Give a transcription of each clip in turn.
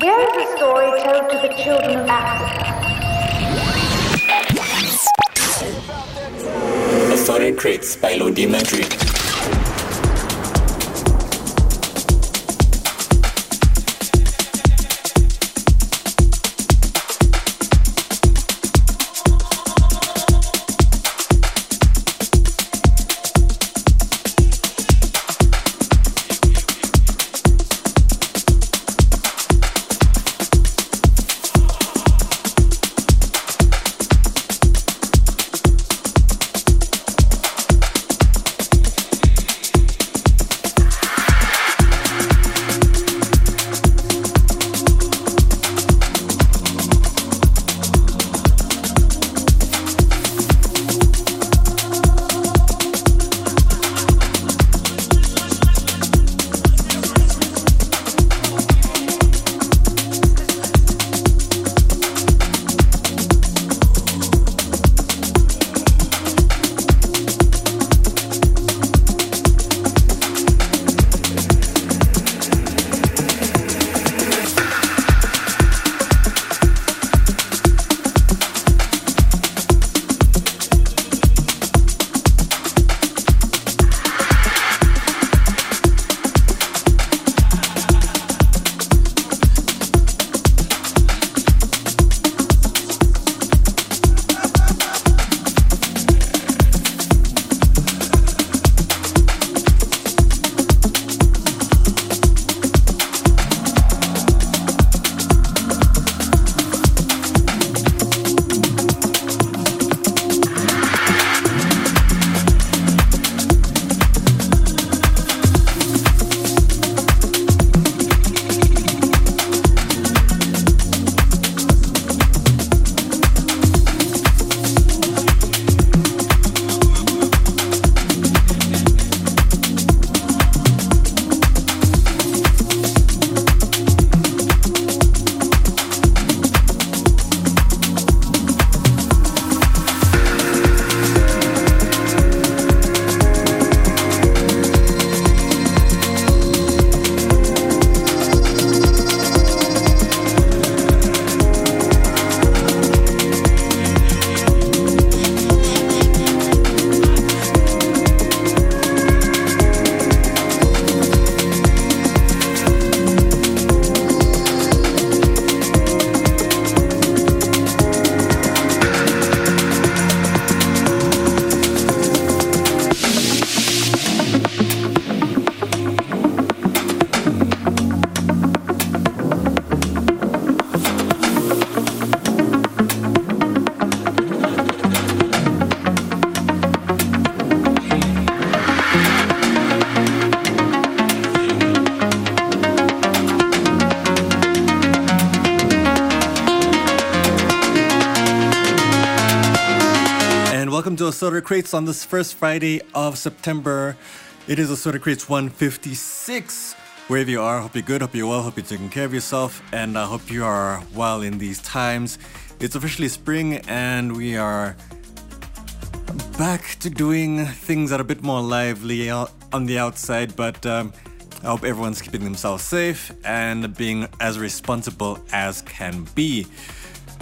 Where is the story told to the children of Africa? Assorted Crates by Lodi Madrid. Assorted Crates on this first Friday of September. It is Assorted Crates 156. Wherever you are, hope you're good, hope you're well, hope you're taking care of yourself, and I hope you are well in these times. It's officially spring, and we are back to doing things that are a bit more lively on the outside, but um, I hope everyone's keeping themselves safe and being as responsible as can be.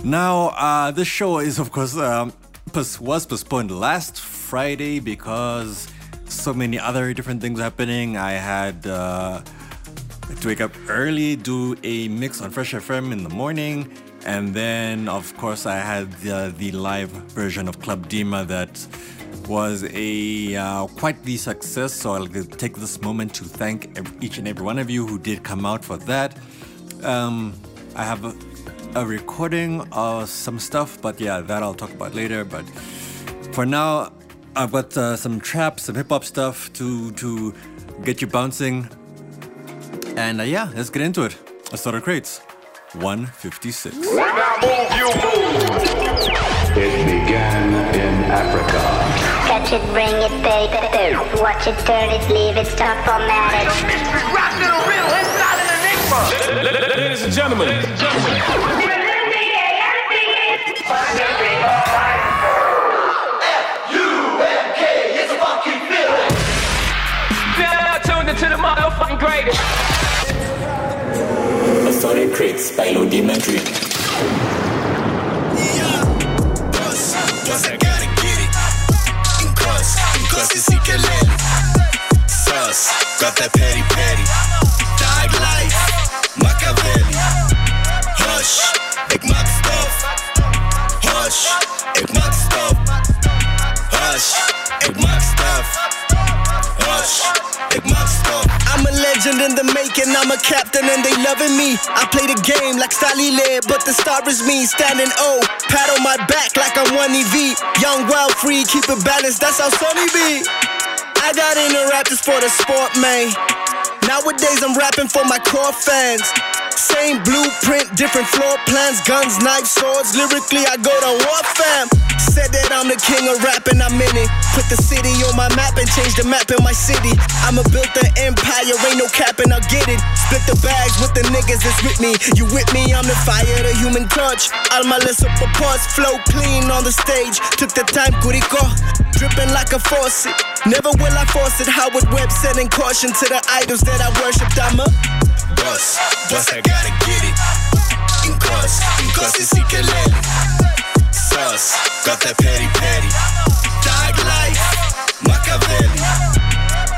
Now, uh, this show is, of course, um, was postponed last Friday because so many other different things happening. I had uh, to wake up early, do a mix on Fresh FM in the morning, and then of course I had the, the live version of Club Dima that was a uh, quite the success. So I'll take this moment to thank each and every one of you who did come out for that. Um, I have a recording of some stuff, but yeah, that I'll talk about later. But for now, I've got uh, some trap, some hip hop stuff to to get you bouncing. And uh, yeah, let's get into it. Assorted Crates, 156. When I move, you move. It began in Africa. Catch it, bring it, baby. Watch it, turn it, leave it, stop formatted. Mystery rock to the real, it's not an enigma. Ladies and gentlemen. Ladies and gentlemen. to the motherfucking greatest. Assorted foreign crates by Lodimetry. Cause I gotta get it. Machiavelli. Hush, ik maak stof. Hush, ik maak stof. Hush, ik maak stof. Hush. I'm a legend in the making, I'm a captain and they loving me. I play the game like Stalile, but the star is me. Standing O, pat on my back like I'm 1EV. Young, wild, free, keep it balanced, that's how Sonny be. I got into rap just for the sport, man. Nowadays I'm rapping for my core fans. Same blueprint, different floor plans, guns, knives, swords. Lyrically, I go to war fam. Said that I'm the king of rap and I'm in it. Put the city on my map and change the map in my city. I'ma build the empire, ain't no cap and I'll get it. Split the bags with the niggas that's with me. You with me, I'm the fire, the human touch. All my list up parts flow clean on the stage. Took the time, Kuriko. Dripping like a faucet. Never will I force it. Howard Webb sending caution to the idols that I worshipped. I'm a Boss, boss, I gotta get it. In cause, in cause it's Ikelele. Sauce, got that petty petty. Dog life, Machiavelli.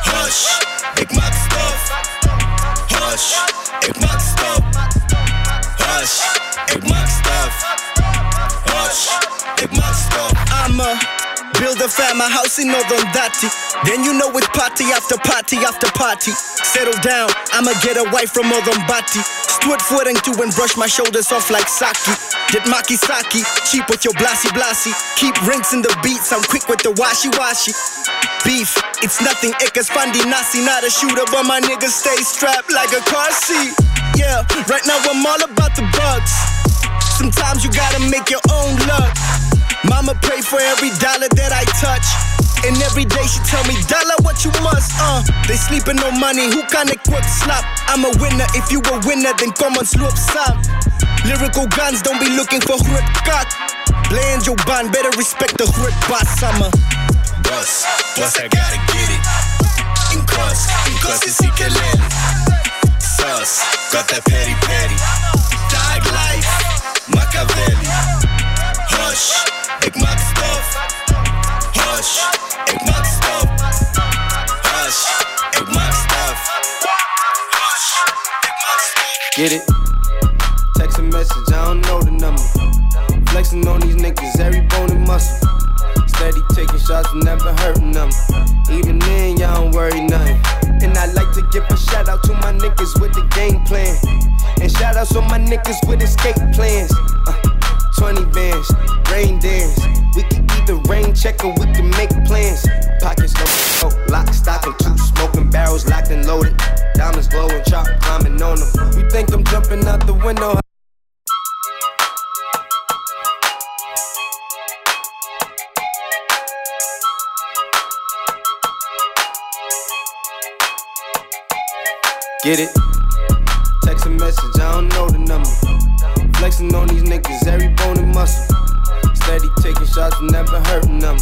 Hush, ik maak stof. Hush, ik maak stop. Hush, ik maak stof. Hush, ik maak stop. I'ma build a fam, a house in Northern Dati. Then you know it's party after party after party. Settle down, I'ma get a wife from Northern Bati. Stood footing to and brush my shoulders off like Saki. Get Maki Saki, cheap with your blasty blasty. Keep rinks in the beats, I'm quick with the washi washi. Beef, it's nothing, Ikas Fandi Nasi, not a shooter, but my niggas stay strapped like a car seat. Yeah, right now I'm all about the bugs. Sometimes you gotta make your own luck. Mama pray for every dollar that I touch. And every day she tell me, dollar what you must, uh. They sleeping on money, who can equip slap? I'm a winner, if you a winner, then come on sloop some. Lyrical guns, don't be looking for grip cock. Bland your band, better respect the grip boss summer. Boss, boss, I gotta get it. In cause, in cause it's Ikelele. Sauce, got that petty petty. Dog life, Machiavelli. Hush, ik maak stof. Hush, ik maak stof. Hush, ik maak stof. Hush, ik maak stof. Get it? Text a message, I don't know the number. Flexing on these niggas, every bone and muscle. Steady taking shots, never hurting them. Even then, y'all don't worry nothing. And I like to give a shout out to my niggas with the game plan. And shout outs on my niggas with escape plans. Dance. We can either rain check or we can make plans. Pockets low, lock, stock, and two smoking barrels locked and loaded. Diamonds glowing, chop climbing on them. We think I'm jumping out the window. Get it? Text a message, I don't know the number. Flexing on these niggas, every bone and muscle. Steady taking shots, never hurting them.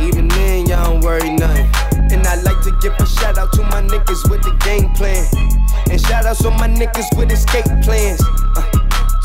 Even then, y'all don't worry nothing. And I like to give a shout out to my niggas with the game plan. And shout outs to my niggas with escape plans. Uh,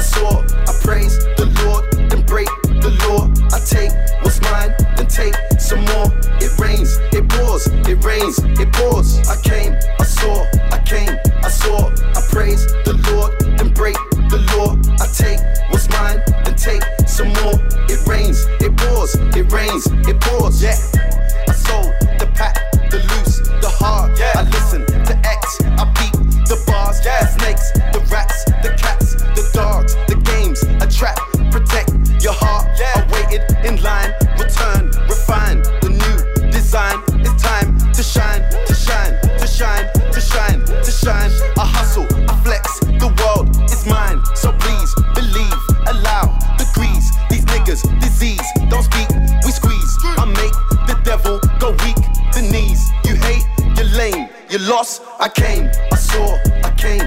I saw, I praise the Lord, then break the law. I take what's mine, then take some more. It rains, it pours, it rains, it pours. I came, I saw, I came, I saw, I praise the Lord, then break the law. I take what's mine, then take some more. It rains, it pours, it rains, it pours. Yeah, I sold the pack, the loose, the hard. Yeah, I listen to X, I beat the bars. Yeah, snakes, the rats, the cats, the dogs, the games, a trap, protect your heart. Yeah, I waited in line, return, refine the new design. It's time to shine, to shine, to shine, to shine, to shine. I hustle, I flex, the world is mine. So please believe, allow degrees. These niggas, disease, don't speak, we squeeze. I make the devil go weak, the knees. You hate, you're lame, you lost. I came, I saw, I came,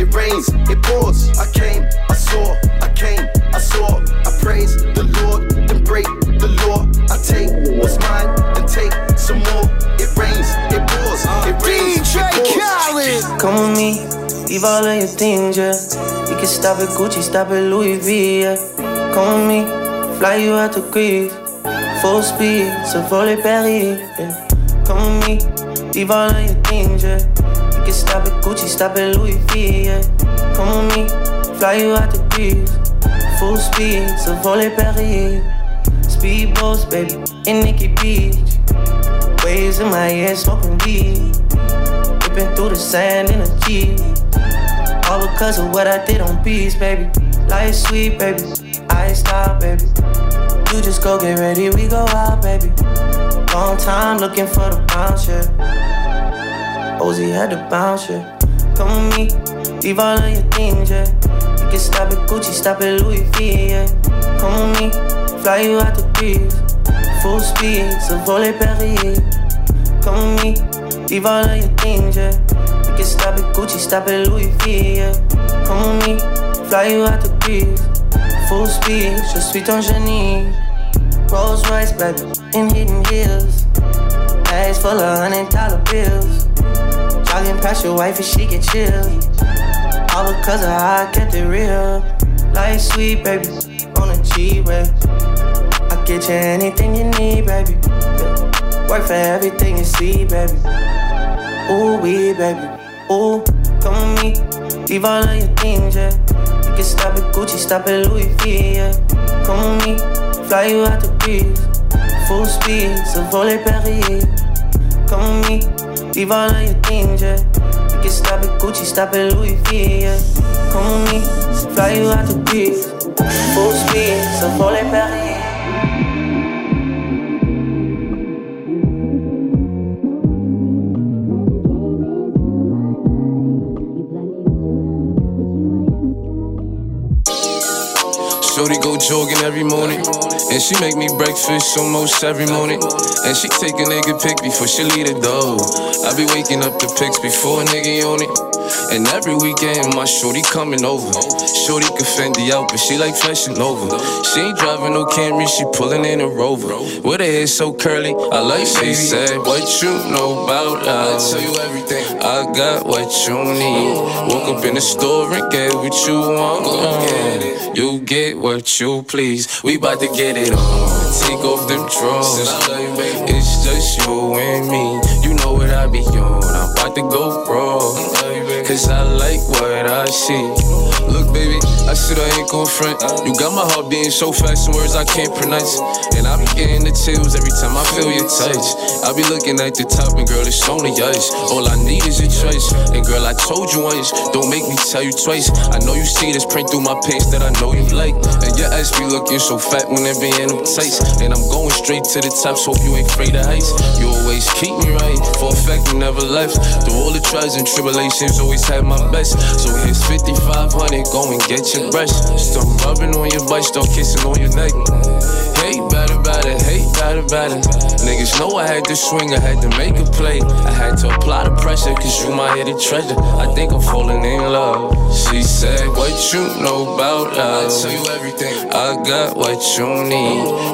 it rains, it pours. I came, I saw, I came, I saw. I praise the Lord, then break the law. I take what's mine, then take some more. It rains, it pours, it rains, it pours. Come with me, leave all of your things, yeah. You can stop at Gucci, stop at Louis V, yeah. Come with me, fly you out to Greece. Full speed, so volley Paris, yeah. Come with me, leave all of your things, yeah. Stop at Gucci, stop at Louis V, yeah. Come with me, fly you out to Greece. Full speed, so volley Paris. Speedboats, baby, in Nikki Beach. Waves in my head, smoking weed. Ripping through the sand in a Jeep. All because of what I did on beats, baby. Life sweet, baby. I ain't stop, baby. You just go get ready, we go out, baby. Long time looking for the bounce, yeah. Ozzy had to bounce, yeah. Come with me, leave all of your things, yeah. You can stop at Gucci, stop at Louis V, yeah. Come with me, fly you out to Greece. Full speed, so volley Paris. Come with me, leave all of your things, yeah. You can stop at Gucci, stop at Louis V, yeah. Come with me, fly you out to Greece. Full speed, je suis ton génie. Rolls Royce, baby, in hidden hills. Bags full of hundred dollar bills. Jogging past your wife and she get chill. All because of how I kept it real. Life sweet, baby, on a G way. I get you anything you need, baby. Work for everything you see, baby. Ooh, we, baby. Ooh, come with me. Leave all of your things, yeah. You can stop at Gucci, stop at Louis V, yeah. Come with me, fly you out to Greece. Full speed, so volley Paris. Come with me, leave all of your things, yeah. You can stop at Gucci, stop at Louis V, yeah. Come with me, fly you out to Greece. Full speed, so volley Paris. Shorty go jogging every morning. And she make me breakfast almost every morning. And she take a nigga pic before she leave the door. I be waking up the pics before a nigga on it. And every weekend, my shorty coming over. Shorty can Fendi out, but she like flashing over. She ain't driving no Camry, she pulling in a Rover. With her hair so curly, I like she said, What you know about love? I tell you everything. I got what you need. Woke up in the store and get what you want. You get what you please. We bout to get it on. Take off them drawers. It's just you and me. You know what I be on. I'm about to go raw. Cause I like what I see. Look, baby, I said I ain't gon' front. You got my heart beating so fast, some words I can't pronounce. And I be getting the chills every time I feel your touch. I be looking at the top, and girl, it's only us. All I need is your choice. And girl, I told you once, don't make me tell you twice. I know you see this print through my pants that I know you like. And your ass be looking so fat when it be them tights. And I'm going straight to the top, so hope you ain't afraid of heights. You always keep me right, for a fact you never left. Through all the trials and tribulations, always had my best. So here's 5500, go and get your brush. Start rubbing on your butt, start kissing on your neck. Hate better, better, hate better, better. Niggas know I had to swing, I had to make a play. I had to apply the pressure, cause you my hidden treasure. I think I'm falling in love. She said, What you know about love? I tell you everything. I got what you need.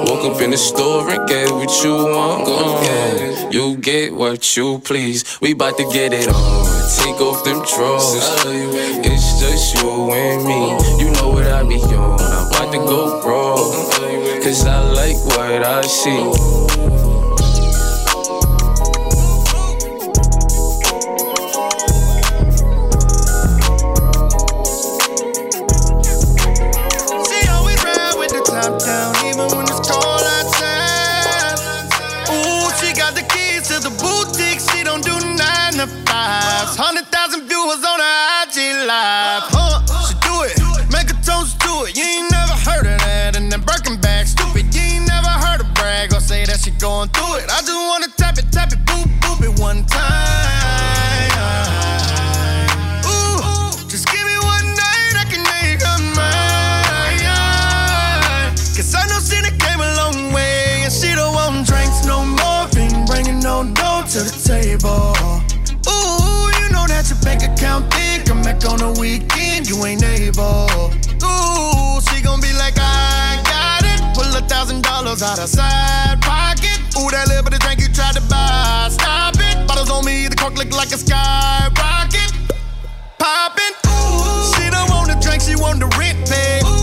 Woke up in the store and get what you want. Uh, you get what you please. We bout to get it on. Take off them drawers. It's just you and me. You know what I be on. I'm about to go raw. Cause I like what I see. Fives. Hundred thousand viewers on her IG live. Huh? She do it, make a toast to it. You ain't never heard of that. And then Birkin bag, stupid. You ain't never heard her brag or say that she going through it. I just wanna tap it, tap it, boop, boop it one time. Back on the weekend, you ain't able. Ooh, she gon' be like, I got it. Pull a thousand dollars out of side pocket. Ooh, that little drink you tried to buy. Stop it. Bottles on me, the cork look like a skyrocket. Poppin'. Ooh, she don't want the drink, she want the rent paid.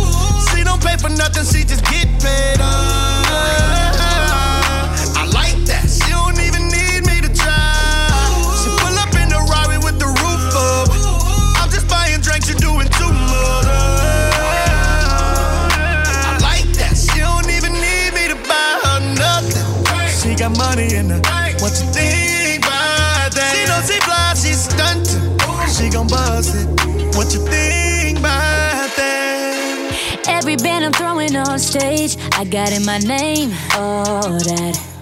Got in my name, all that.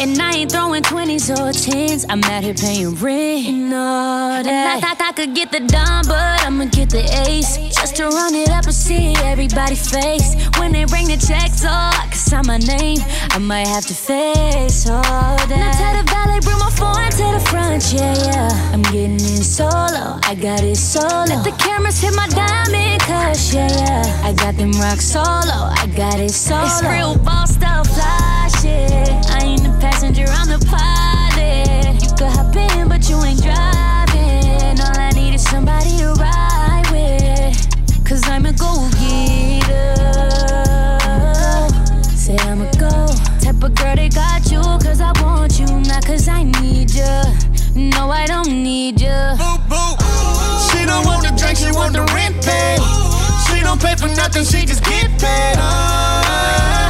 And I ain't throwing 20s or 10s, I'm out here paying rent and all that. And I thought I could get the dime, but I'ma get the ace. Just to run it up and see everybody face. When they bring the checks, oh, I can sign my name. I might have to face all that. Now tell the valet, bring my phone to the front, yeah, yeah. I'm getting in solo, I got it solo. Let the cameras hit my diamond cush, yeah, yeah. I got them rock solo, I got it solo. It's real boss stuff, fly shit. Passenger, I'm the pilot. You could hop in, but you ain't driving. All I need is somebody to ride with. Cause I'm a go getter. Say I'm a go. Type of girl that got you, cause I want you, not cause I need you. No, I don't need you. Boop, boop. She don't want the drink, she want the rent paid. She don't pay for nothing, she just get paid. Uh,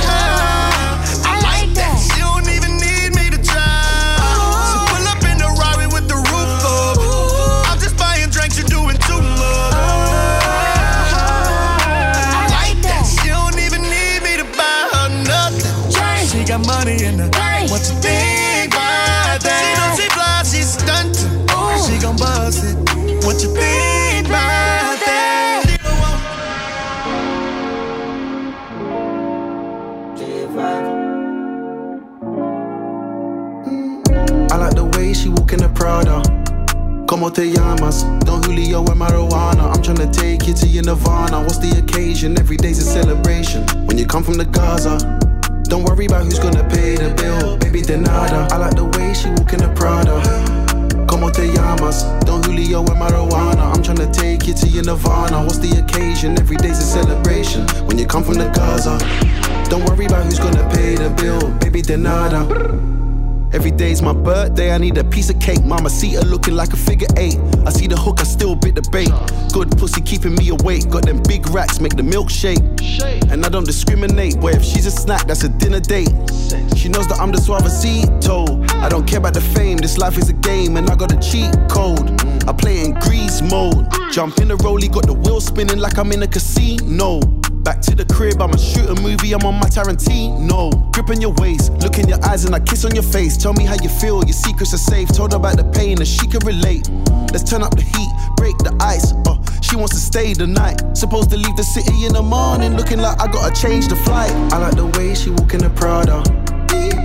What you think about that? She know she fly, she stuntin'. She gon' buzz it. What you think about that? I like the way she walk in the Prada. Como te llamas? Don Julio and marijuana. I'm tryna take you to your Nirvana. What's the occasion? Every day's a celebration. When you come from the Gaza, don't worry about who's gonna pay the bill. Baby, de nada. I like the way she walk in the Prada. Como te llamas? Don Julio and marijuana. I'm tryna take you to your Nirvana. What's the occasion? Every day's a celebration. When you come from the Gaza, don't worry about who's gonna pay the bill. Baby, de nada. Every day's my birthday, I need a piece of cake. Mama see her looking like a figure eight. I see the hook, I still bit the bait. Good pussy keeping me awake. Got them big racks, make the milk shake. And I don't discriminate, Boy, if she's a snack, that's a dinner date. She knows that I'm the suavecito. I don't care about the fame, this life is a game, and I got a cheat code. I play in grease mode. Jump in the rollie, got the wheel spinning like I'm in a casino. Back to the crib, I'ma shoot a movie, I'm on my Tarantino. Grip on your waist, look in your eyes, and I kiss on your face. Tell me how you feel, your secrets are safe. Told her about the pain, and she can relate. Let's turn up the heat, break the ice. Uh, she wants to stay the night. Supposed to leave the city in the morning, looking like I gotta change the flight. I like the way she walk in the Prada.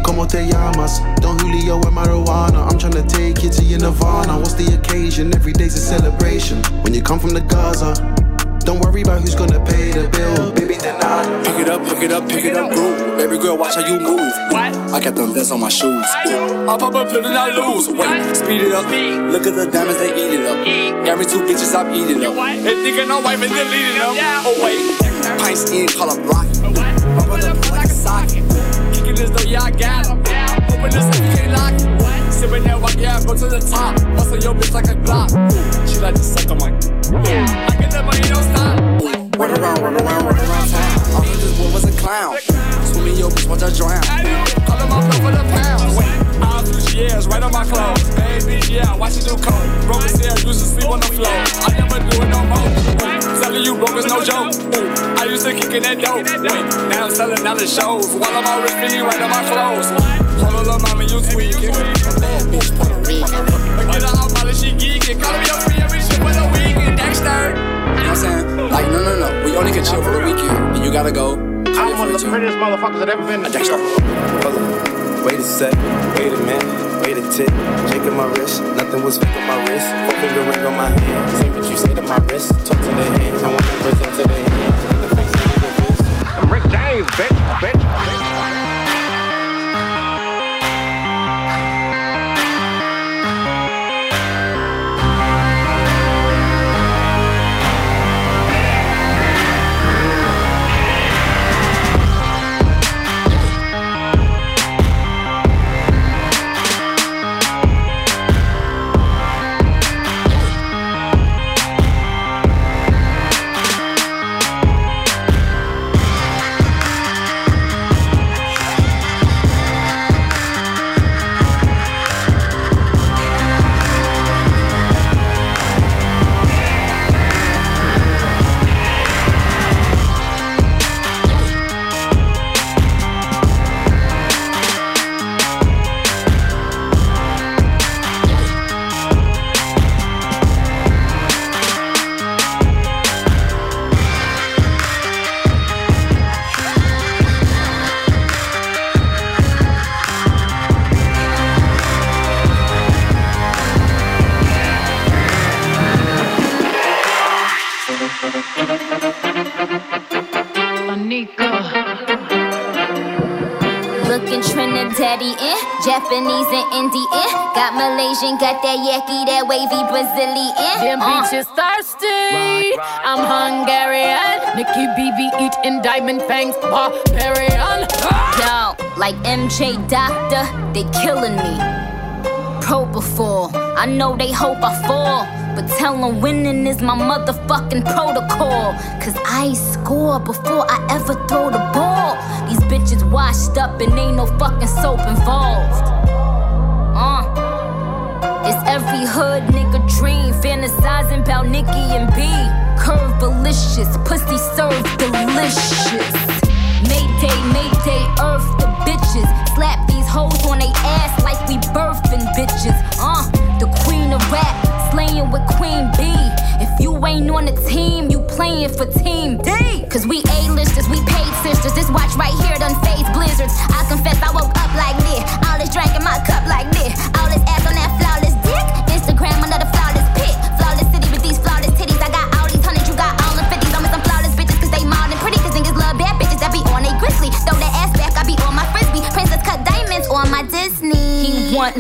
Como te llamas? Don Julio and marijuana. I'm tryna take you to your Nirvana. What's the occasion? Every day's a celebration. When you come from the Gaza, don't worry about who's gonna pay the bill. Baby, then I Pick it up, pick it up, pick it up, groove. Baby girl, watch how you move. What? I got them vests on my shoes. I pop a pill and I lose. Wait, speed it up. Look at the diamonds, they eat it up. Got me two bitches, I'm eating up. They thinking I'm wife and deleting them. Oh wait, pints in, call up rock. My brother put like a sock. Kicking this though, yeah I got it. Open this up, you can't lock it. Sipping that white, yeah, go to the top. Bustin' your bitch like a Glock. She like to suck on my. I get that money, don't stop. Run around, run around, run around town. All he just was was a clown. Swimming your bitch, watch her drown. Call him up for the pounds. All through she is, right on my clothes. Bitch, yeah, watch it do coke. Broke as hell, used to sleep on the floor. I never do it no more. Telling you broke is no joke. Ooh, I used to kick smoking that dope. Wait, now I'm selling out the shows. While I'm all really right on my clothes. Hold on, mama, you tweaking. Bad bitch, Puerto Rican. Get her out, Molly, she geeking. Call me up for every shit for the weekend. Dexter. You know what I'm saying? Like, no, no, no. We only can chill for the weekend. And you gotta go. I'm one of the prettiest motherfuckers that ever been to Dexter. Hold up. Wait a sec, wait a minute, wait a tick. Shaking my wrist, nothing was fake on my wrist. Four finger ring on my hand. Say what you say to my wrist. Talk to the hands, I want to present to the hands. The face of the wrist. I'm Rick James, bitch, bitch. Got Malaysian, got that yaki, that wavy Brazilian. Them Uh. bitches thirsty. I'm Hungarian. Nikki BB eating diamond fangs. Barbarian. Yo, like MJ Doctor, they killing me. Propofol, I know they hope I fall. But tell them winning is my motherfucking protocol. Cause I score before I ever throw the ball. These bitches washed up and ain't no fucking soap involved. Every hood nigga dream, fantasizing about Nicki and B. Curve delicious, pussy served delicious. Mayday, Mayday, earth the bitches. Slap these hoes on they ass like we birthing bitches. Uh, the queen of rap, slaying with Queen B. If you ain't on the team, you playing for Team D. Cause we A-listers, we paid sisters. This watch right here done phase blizzards. I confess I woke up like this. All this drink in my cup like this. All this ass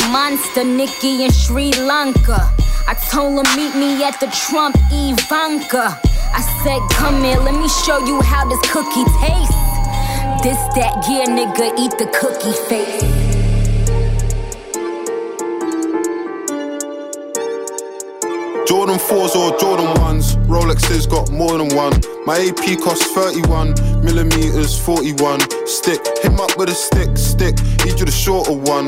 monster Nikki in Sri Lanka. I told him meet me at the Trump Ivanka. I said, come here, let me show you how this cookie tastes. This that yeah, nigga, eat the cookie face. Jordan 4s or Jordan 1s, Rolexes got more than one. My AP costs 31, millimeters 41. Stick, him up with a stick, stick, need you the shorter one.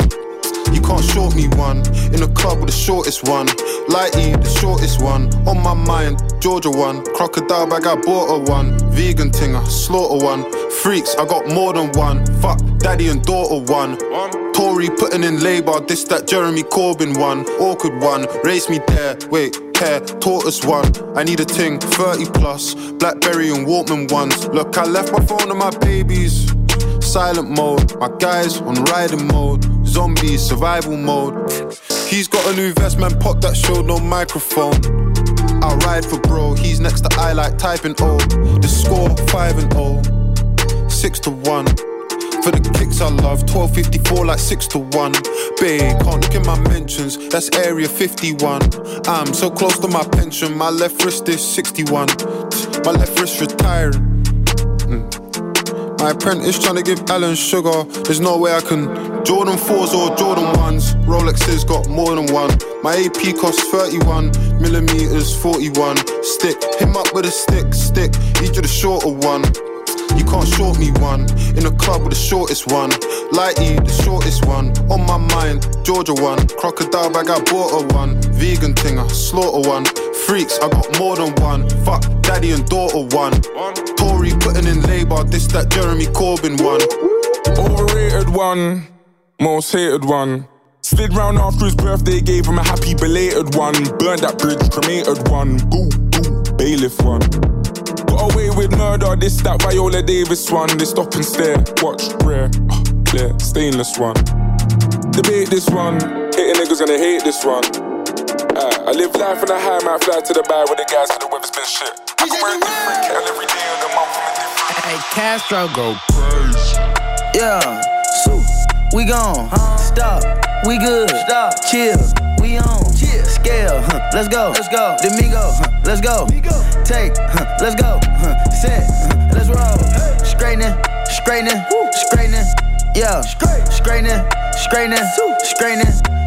You can't short me one, in a club with the shortest one. Lighty, the shortest one. On my mind, Georgia one. Crocodile bag, I bought a one. Vegan tinger, slaughter one. Freaks, I got more than one. Fuck, daddy and daughter one. Tory putting in labor, this that Jeremy Corbyn one. Awkward one, raise me there, wait, care, tortoise one. I need a ting, 30 plus. Blackberry and Walkman ones. Look, I left my phone on my babies. Silent mode, my guys on riding mode. Zombie survival mode. He's got a new vest, man, pop that showed no microphone. I ride for bro, he's next to I like typing O. The score 5 and 0. 6 to 1. For the kicks I love, 1254 like 6 to 1. Babe, can't look in my mentions, that's area 51. I'm so close to my pension, my left wrist is 61. My left wrist retiring. Mm. My apprentice trying to give Alan Sugar. There's no way I can. Jordan 4s or Jordan 1s. Rolexes got more than one. My AP costs 31, millimeters 41. Stick, him up with a stick, stick. Need you the shorter one. You can't short me one. In the club with the shortest one. Lighty, the shortest one. On my mind, Georgia one. Crocodile bag, I bought a one. Vegan tinger, slaughter one. freaks, I got more than one. Fuck, daddy and daughter one. Tory putting in labour, this that Jeremy Corbyn one. Overrated one, most hated one. Slid round after his birthday, gave him a happy belated one. Burned that bridge, cremated one. Boo, boo, bailiff one. Got away with murder, this that Viola Davis one. They stop and stare, watch, rare, uh, clear, stainless one. Debate this one, hating niggas gonna hate this one. Uh, I live life in a high, might fly to the bar with the guys to the weather's been shit. I can wear a different kettle every day of the month from a different. Hey, Castro go crazy. Yeah, so we gone. Huh? Stop, we good. Stop, chill, we on. Scale, huh, let's go. Let's go. Domingo, huh, let's go. Take, huh, let's go. Huh, set, huh, let's roll. Straightening, straightening, straightening. Yeah, straightening, straightening, straightening.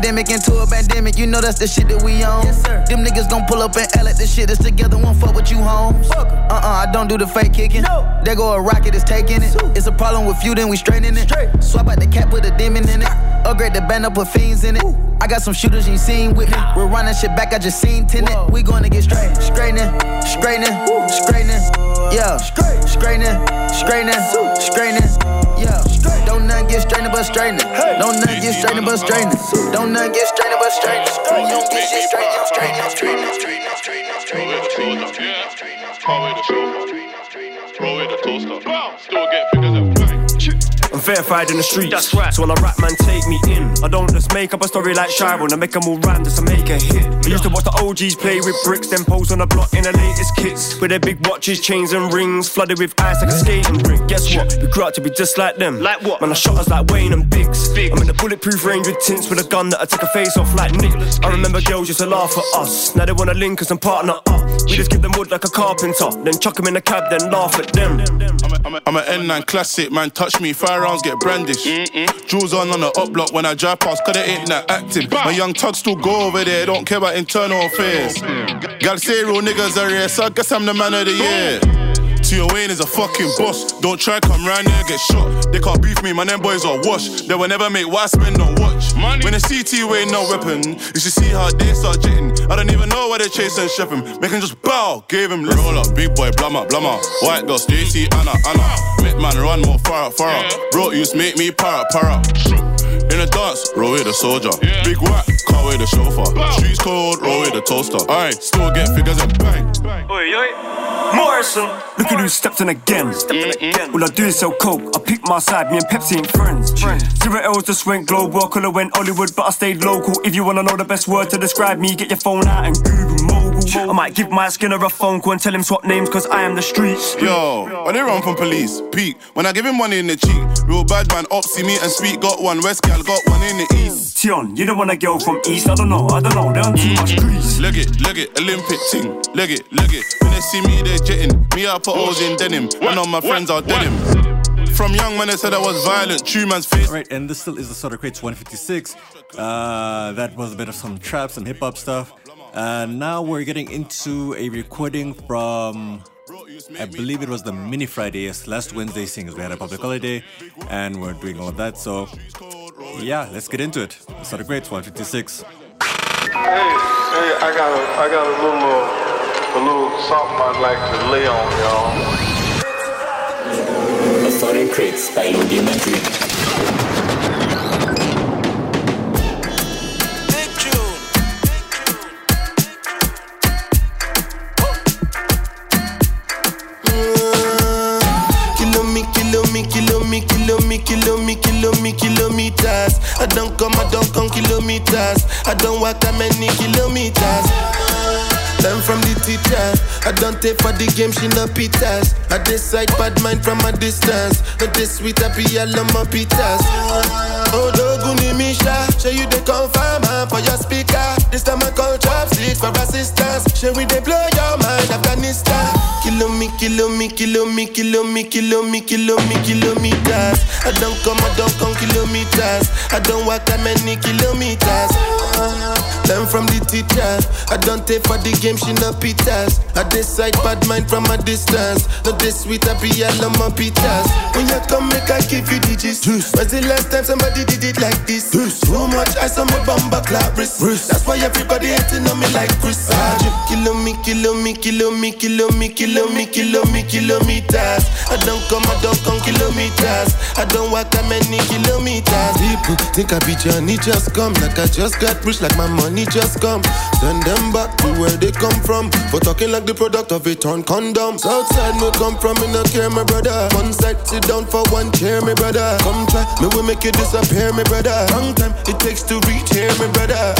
pandemic into a pandemic. You know that's the shit that we on. Them niggas gon' pull up and L at the shit that's together. Won't fuck with you, homes. Uh uh, I don't do the fake kicking. There go a rocket, is taking it. It's a problem with you, then we straightening it. Swap out the cap, put a demon in it. Upgrade the band up, with fiends in it. I got some shooters you ain't seen with me. We're running shit back, I just seen tenant. We gonna get straight, straightening, straightening, straightening. Yeah, straightening, straightening, straightening. Yeah, don't nothing get straightening but straightening. Don't nothing get straightening but straightening. Don't nothing get straightening but straightening. You don't get shit straight, you straightening, straightening, straightening, straightening, straightening, straightening. Throw away the sofa. Throw away the toaster. Still get figures and bang. I'm verified in the streets. That's right. So when I rap, man, take me in. I don't just make up a story like Chiron. I make them all rhyme just to make a hit. I used to watch the OGs play with bricks, then pose on the block in the latest kits. With their big watches, chains, and rings, flooded with ice like a skating rink. Guess what? We grew up to be just like them. Like what? Man, I shot us like Wayne and Biggs. I'm in the bulletproof range with tints with a gun that I take a face off like Nick. I remember girls used to laugh at us. Now they wanna link us and partner up. We just give them wood like a carpenter, then chuck them in the cab, then laugh at them. I'm, an N9 classic, man. Touch me, firearms get brandished. Jewels on on the up block when I drive past, cause it ain't that acting. My young tugs still go over there, don't care about internal affairs. Gal say real niggas are here, so I guess I'm the man of the year. Tion Wayne is a fucking boss. Don't try come round here get shot. They can't beef me, man. Them boys are wash. They will never make wise I spend on watch. When they see T Wayne no weapon, you should see how they start jitting. I don't even know why they chase and chef him. Make him just bow, gave him roll up, big boy, blammer, blammer. White girl, Stacy, Anna, Anna. Make man run more far, far. Bro, used make me para, para. In a dance, roll with the soldier. Big whack, car with the chauffeur. Streets cold, roll with the toaster. Alright, still get figures and bang. Oi, oi. Morrison, look at who stepped in again. All I do is sell coke. I pick my side, me and Pepsi ain't friends. Zero L's just went global. I could've went Hollywood, but I stayed local. If you wanna know the best word to describe me, get your phone out and Google mogul. I might give my skinner a phone call and tell him swap names, cause I am the streets. Yo, when they run from police, peak. When I give him money in the cheek, real bad man, up, see me and speak. Got one, West Gal got one in the east. Tion, you don't want a girl from East, I don't know, I don't know, they're on too much grease. Leg it, leg it, Olympic ting. Leg it, leg it. When they see me, they're jetting. Me, I put O's in denim. I know my friends are denim. From young man, they said I was violent. True man's face. All right, and this still is the Soda Crates 156. Uh, that was a bit of some trap, some hip hop stuff. Uh, now we're getting into a recording from, I believe it was the Mini Friday, yes, last Wednesday, seeing as we had a public holiday, and we're doing all of that. So, yeah, let's get into it. The Soda Crates 156. Hey, hey, I got a, I got a little, uh, a little something I'd like to lay on y'all. The Soda Crates by Lodi Madrid. Don't come, I don't come kilometers. I don't walk that many kilometers. Learn from the teacher. I don't take for the game, she no pitas. I decide bad mind from a distance. But this sweet happy, I love my pitas. Oh, Doguni Misha, show you the confirm uh, for your speaker. This time I call seek for assistance. Shall we they blow your mind, Afghanistan? Kilo me, kilo me, kilo me, kilo me, kilo me, kilo me, kilometers. I don't come, I don't come kilometers. I don't walk that many kilometers. Uh, learn from the teacher. I don't take for the game, she no pitas. I decide bad mind from a distance. Not this sweet, I be all on my pitas. When you come, make I give you digits. When's the last time somebody did it like this? Too much ice on my bumper clap wrist. That's why everybody hating on me like Chris. Kilo me, kilo me, kilo me, kilo me, kilo me, kilo me, kilometers. I don't come, I don't come kilometers. I don't walk that many kilometers. People think I be Johnny, just come. Like I just got rich, like my money just come. Send them back to where they come from. For talking like the product of a torn condom. Southside me come from, me no care, my brother. One side, sit down for one chair, my brother. Come try, me will make you disappear, my brother. Long time it takes to reach here, my brother.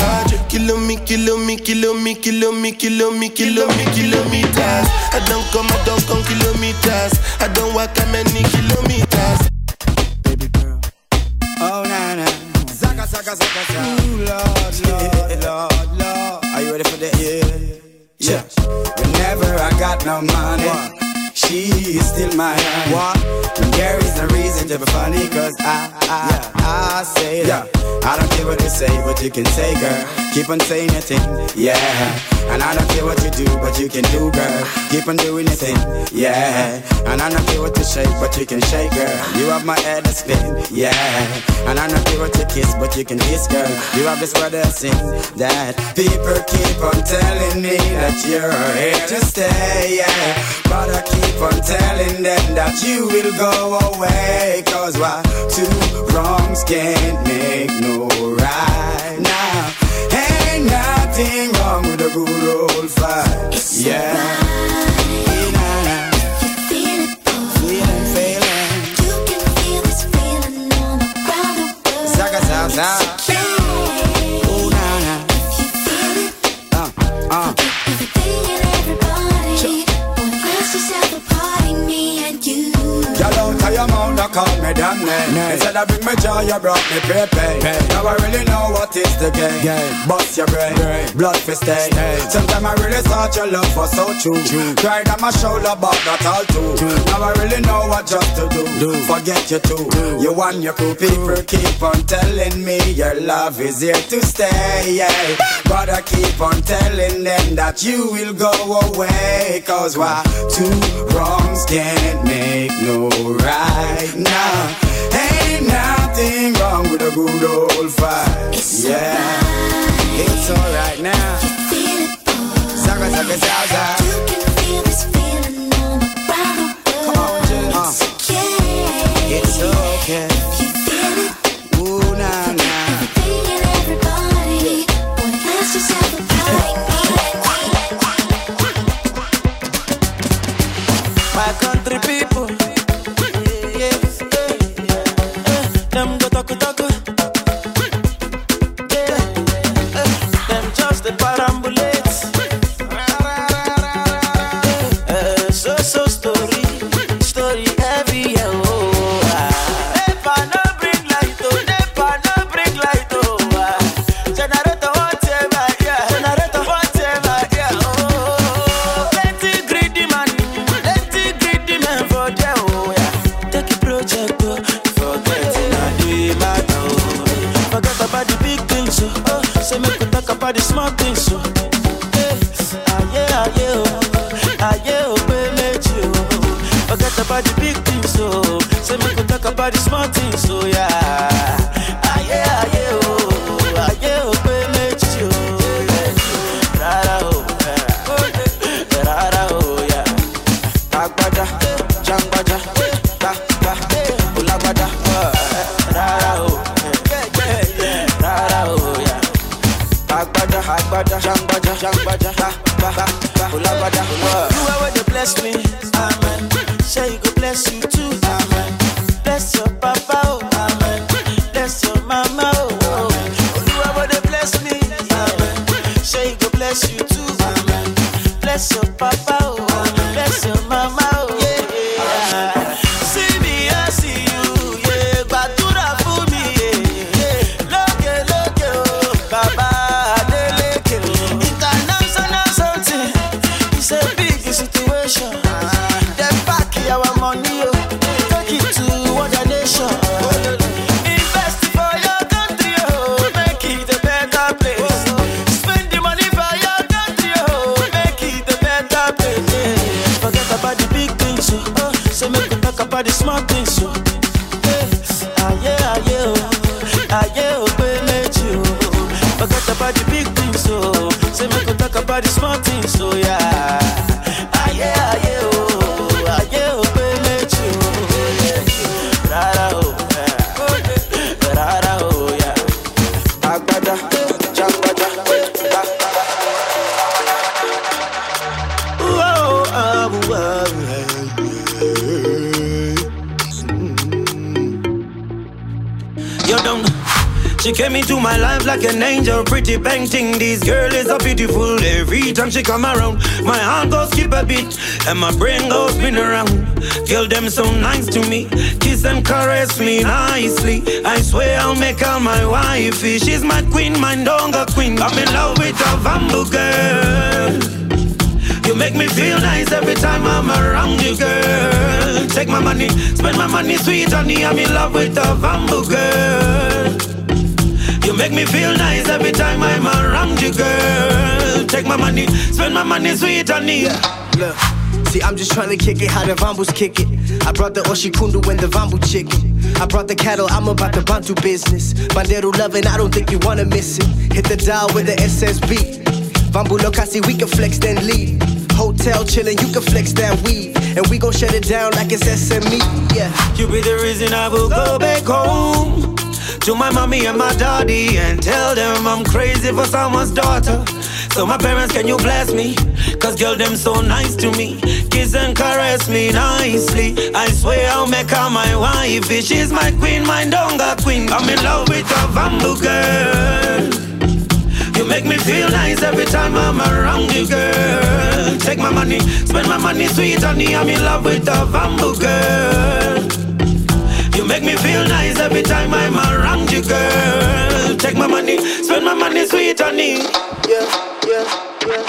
Kilo me, kilo me, kilo me, kilometers. I don't come, I don't come kilometers. I don't walk that many kilometers. Baby girl. Oh, na na. Zaka, zaka, zaka, zaka. Ooh, Lord, Lord, Lord, Lord. Are you ready for this? Yeah. Yeah. Whenever I got no money, she is still my honey. What? And there is no reason to be funny, cause I, I, I say that. I don't care what they say, but you can say, girl. Keep on saying your thing, yeah. And I don't care what you do, but you can do, girl. Keep on doing your thing, yeah. And I don't care what you shake, but you can shake, girl. You have my head to spin, yeah. And I don't care what you kiss, but you can kiss, girl. You have this word to sing that people keep on telling me that you're here to stay, yeah. But I keep on telling them that you will go away. Cause why two wrongs can't make no right now. Ain't nothing wrong with a good old fight. It's yeah. Feeling, feeling. Zaga, zaga, zaga. Call me damn name. Instead of bring me joy, you brought me prepaid. Now I really know what is the game. Bust your brain, blood for stay. Sometimes I really thought your love was so true. Cried on my shoulder, but not all too. Now I really know what just to do. Forget you too. You want your cool people keep on telling me your love is here to stay. Yeah. But I keep on telling them that you will go away. Cause why two wrongs can't make no right now. Ain't nothing wrong with a good old fight. yeah, it's alright now. You feel it, Zaga, zaga, zaga. Come ayé ò pé méjì o forget about the big things o so. say make we talk about the small things o. So, yeah. Angel, pretty painting. This girl is so beautiful. Every time she come around, my heart goes skip a beat and my brain goes spin around. Girl, them so nice to me, kiss and caress me nicely. I swear I'll make her my wifey. She's my queen, my donga queen. I'm in love with a Vambu girl. You make me feel nice every time I'm around you, girl. Take my money, spend my money, sweet honey. I'm in love with a Vambu girl. Make me feel nice every time I'm around you, girl. Take my money, spend my money, sweet honey. Look, see, I'm just trying to kick it how the Vambus kick it. I brought the Oshikundu and the Vambu chicken. I brought the cattle, I'm about the Bantu business. Bandero loving, I don't think you wanna miss it. Hit the dial with the SSB. Vambu Lokasi, we can flex then leave. Hotel chillin', you can flex that weed. And we gon' shut it down like it's SME, yeah. You be the reason I will go back home to my mommy and my daddy and tell them I'm crazy for someone's daughter. So my parents, can you bless me? Cause girl, them so nice to me. Kiss and caress me nicely. I swear I'll make her my wife. She's my queen, my donga queen. I'm in love with a Vambu girl. You make me feel nice every time I'm around you, girl. Take my money, spend my money, sweet honey. I'm in love with a Vambu girl. You make me feel nice every time I'm around you, girl. Take my money, spend my money, sweet honey. Yeah, yeah, yeah,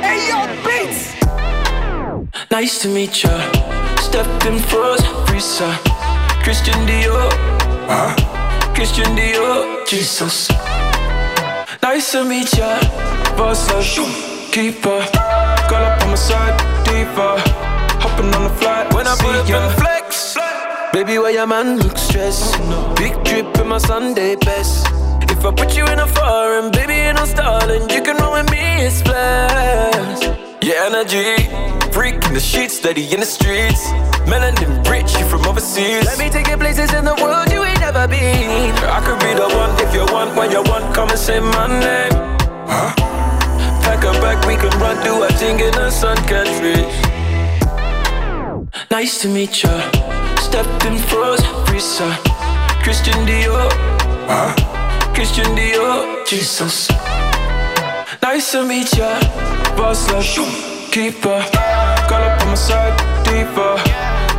Hey, yo, beats! Nice to meet ya. Stepping froze, Risa. Christian Dior. Huh? Christian Dior. Jesus. Nice to meet ya. Boss up. Keeper. Girl up on my side. Diva. Hopping on the flight. When I put up in flex. Baby, why your man look stressed? Big trip in my Sunday best. If I put you in a foreign, baby, in a stalling. You can roll with me, it's flash. Your energy, freak in the sheets, steady in the streets. Melanin rich, you from overseas. Let me take you places in the world you ain't never been. I could be the one if you want, when you want, come and say my name. Huh? Pack a bag, we can run, do a thing in the sun, reach. Nice to meet ya. Stepping froze, Risa. Christian Dior. Huh? Christian Dior. Jesus. Nice to meet ya. Boss up. Keeper. Girl up on my side. Diva.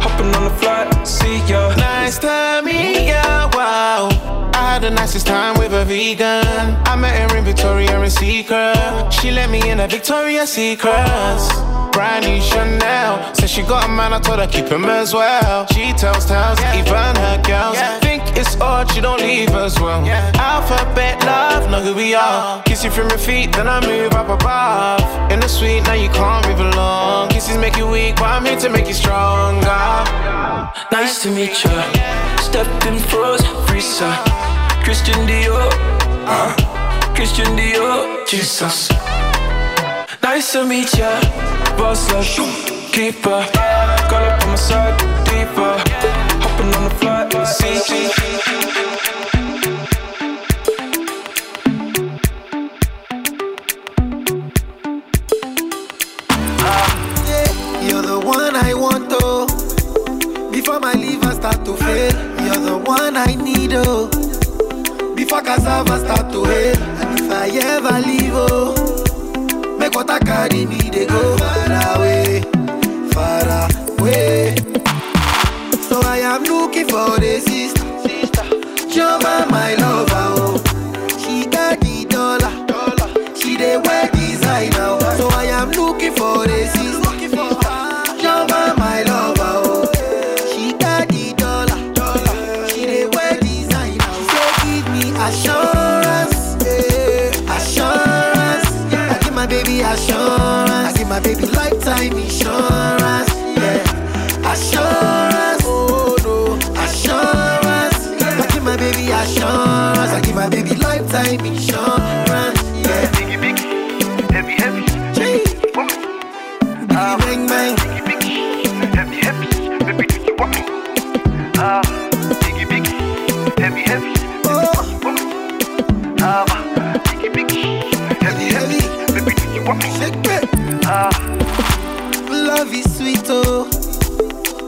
Hopping on the flight. See ya. Nice to meet ya, wow. I had the nicest time with a vegan. I met her in Victoria and Secret. She let me in a Victoria's Secrets. Brand new Chanel. Said she got a man, I told her keep him as well. She tells tales, even her girls. Think it's odd, she don't leave as well. Alphabet love, know who we are. Oh. Kiss you from your feet, then I move up above. In the suite, now you can't move along. Kisses make you weak, but I'm here to make you stronger. Nice to meet ya. Stepping froze, Risa. Christian Dior. Huh? Christian Dior. Jesus. Nice to meet ya. Boss up. Keeper. Girl up on my side. Diva. Hopping on the flight. See. Ah, want, oh. Before my liver start to fail, you're the one I need, oh. Before cassava start to hail, and if I ever leave, oh, make what I carry me, they go far away, far away. So I am looking for a sister, sister. Chioma, my lover,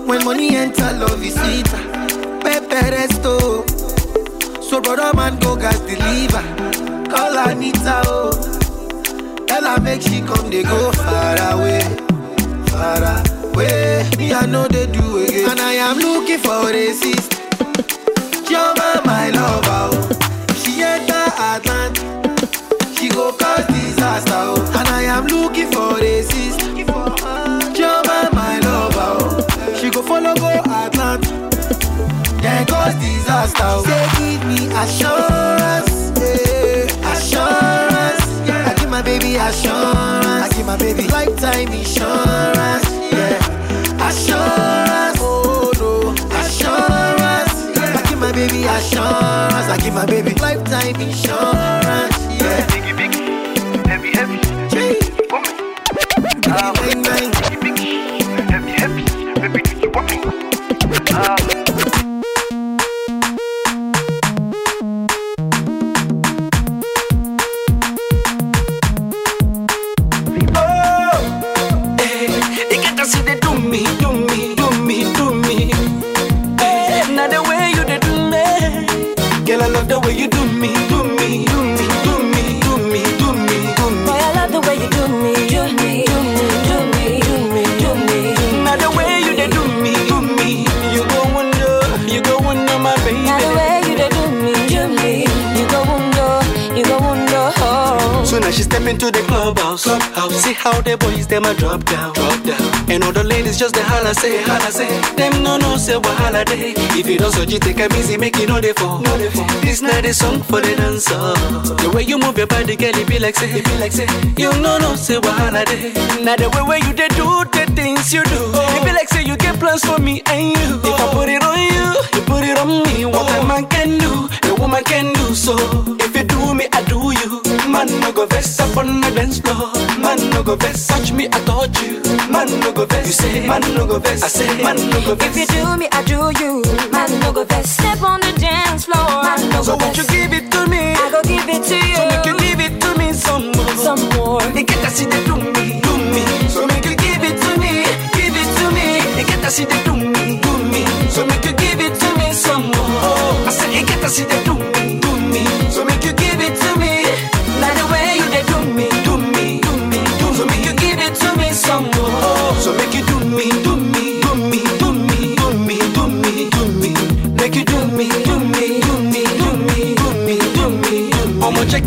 When money enter, love is sweet. Pepe resto. So brother man go gas deliver. Call Anita, oh. Tell her make she come, they go far away. Far away. Me, I know they do again. And I am looking for a sister. Chioma, my lover, oh. She enter Atlanta, she go cause disaster, oh. And I am looking for a sister. Chioma, follow go Atlanta, then cause disaster. Say give me assurance, yeah. assurance. I give my baby assurance. I give my baby lifetime insurance, yeah. Assurance, oh no, assurance. I give my baby assurance. I give my baby lifetime insurance, yeah. biggie, biggie, heavy, heavy. Gee. Ah, Bang baby, clubhouse. clubhouse. See how the boys them a drop down, drop down. And all the ladies just the holla say, holla say. Them no no say wahala day. If you don't so you take a easy, make it no dey fall. No dey fall. This night is song for the dancer. The way you move your body, girl, it be like say, it be like say. You no no say wahala day. Now the way where you dey do the things you do, oh. it be like say you get plans for me and you. Oh. If I put it on you, you put it on me. What a oh. man can do, a woman can do so. If you do me, I do you. Man no go vex up on the dance floor. Man no go vex, touch me, I touch you. Man no go vex, you say. Man no go vex, I say. Man no go vex. If you do me, I do you. Man, no go best. Step on the dance floor. Man, no So won't you give it to me? I go give it to you. So make you give it to me some more. Some more. They get to see they do me, do me. So make you give it to me, give it to me. They get to see they do me, do me. So make you give it to me some more. I say they get to see they do me,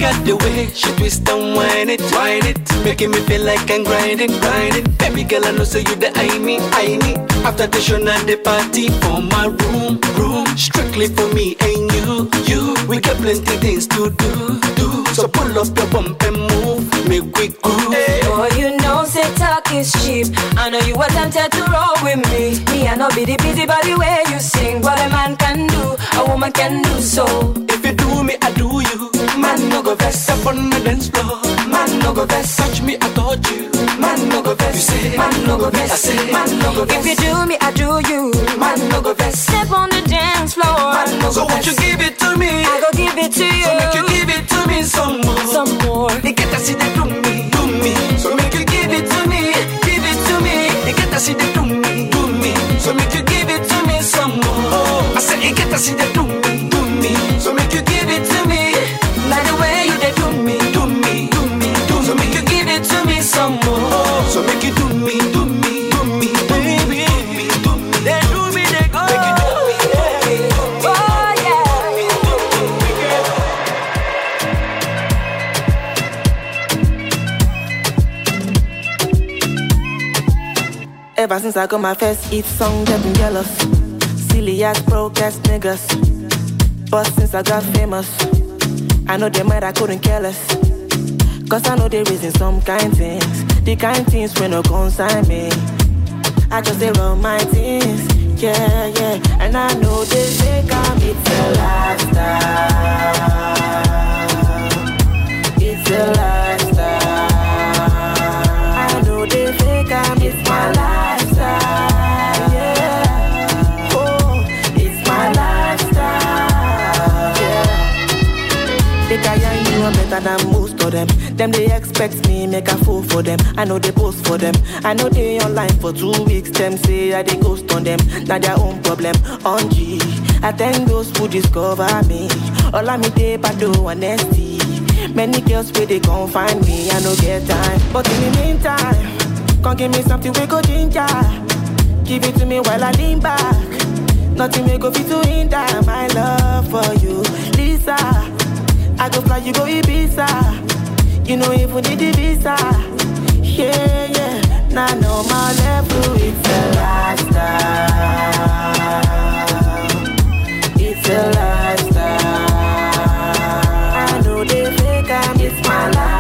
out the way she twist and whine it, whine it, making me feel like I'm grinding, grinding. Baby girl, I know say you the I me, I me. After the show, now the party for my room, room. Strictly for me and you, you. We got plenty things to do, do. So pull up your bump and move, make we groove. Boy, you know, say talk is cheap. I know you were tempted to roll with me. Me, I know be the busy body where you sing. What a man can do, a woman can do so. Go vex on the dance floor. Man, no go vex, touch me, I touch you. Man, no go vex, you say. Man, no go vex, I say. Man, no go vex. If you do me, I do you. Man, no go vex. Step on the dance floor. Man, no go so won't you give it to me? I go give it to you. So make you Ever since I got my first hit song, they've been jealous. Silly ass, broke ass niggas. But since I got famous, I know they might I couldn't care less. Cause I know they reason some kind things. The kind things when no consign me. I just say run my things. Yeah, yeah. And I know they think I'm it's a lifestyle. It's a lifestyle. Them. They expect me make a fool for them. I know they post for them. I know they online for two weeks. Them say I they ghost on them. Now their own problem. On G, I thank those who discover me. All I me they but do honesty. Many girls where they gon' find me. I no get time, but in the meantime, come give me something we go ginger. Give it to me while I lean back. Nothing we go fit to hinder my love for you, Lisa. I go fly, you go Ibiza. You know if we need the visa. Yeah, yeah. Now I know my level, it's a lifestyle. It's a lifestyle. I know they I'm, it's my lifestyle.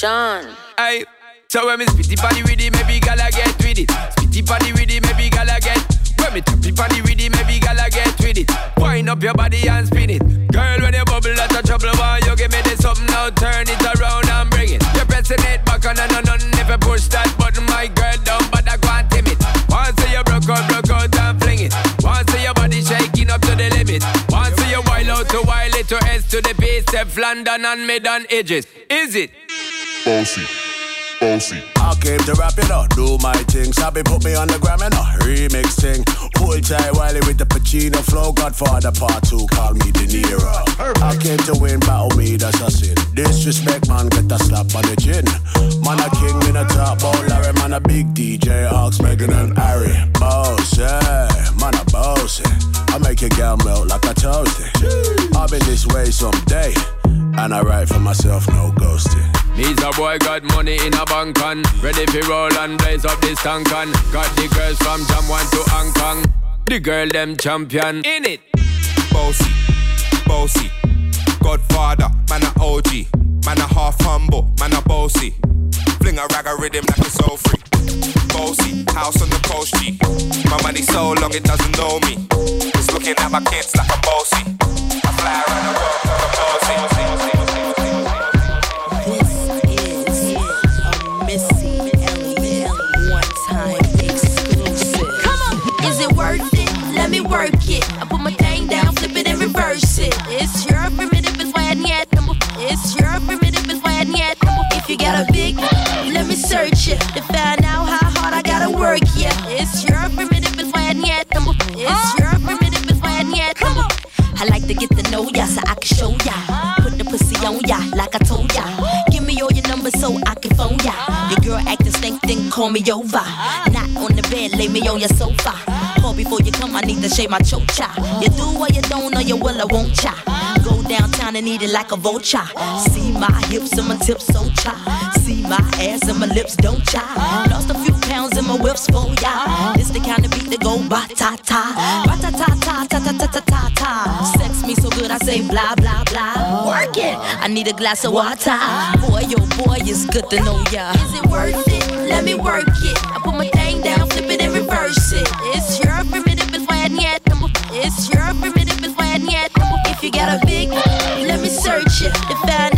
Sean. Hey, so when me spitty body with it, maybe gala get with it. Spitty body with it, maybe gala get. When me tappy body with it, maybe gala get with it. Wind up your body and spin it. Girl, when you bubble, that's a trouble. Why you give me this something now? Turn it around and bring it. You're pressing it back on and on and if you push that button, my girl but I can't tame it. Once you broke out, broke out and fling it. Once your body shaking up to the limit. Once you wild out to wild it to S to the base, Steflon Don and mid on edges. Is it? Bossy, bossy. I came to rap it up, do my thing. Sabi put me on the gram and a remix thing. Hold tight Wiley with the Pacino flow. Godfather part two, call me De Niro. I came to win, battle me, that's a sin. Disrespect, man, get a slap on the chin. Man, a king in a top, oh Larry, man, a big DJ, Ox, Megan and Harry. Boss, yeah, man, a boss. I make your girl melt like a toasty. I'll be this way someday. And I write for myself, no ghosting. Needs a boy got money in a bank on Ready for roll and blaze up this tank on Got the girls from Jamwan to Hong Kong The girl them champion in it Bossy, bossy, Godfather, man a OG, man a half humble, man a bossy. Fling a rag a rhythm like it's all free. Bossy, house on the coast G. My money so long it doesn't know me. It's looking at my kids like I'm bossy. I fly around the world like I'm bossy. It? Me work it. I put my thing down, flip it and reverse it. It's your primitive, it's why I need number. It's your primitive, it's why I need number. If you got a big, let me search it to find out how hard I gotta work. Yeah, it's your primitive, it's why I need number. It's your primitive, it's why I need number. I like to get to know ya so I can show ya. Put the pussy on ya like I told ya. Give me all your numbers so I can phone ya. Your girl acting stink, then call me over. Not on the bed, lay me on your sofa. Call before you come, I need to shave my chocha. You do or you don't, or you will, I won't cha. go downtown and eat it like a vulture. See my hips and my tips so cha. See my ass and my lips don't cha. Lost a few pounds in my whips for ya. This the kind of beat that go ba ta ta, ba ta ta ta ta ta ta ta ta ta. Sex me so good I say blah blah blah. Work it. I need a glass of water. Boy, yo, boy, it's good to know ya. Is it worth it? Let me work it. I put my thing down, flip it and reverse it. It's your primitive, it's why I need It's your primitive, it's why I need If you got a big, let me search it to find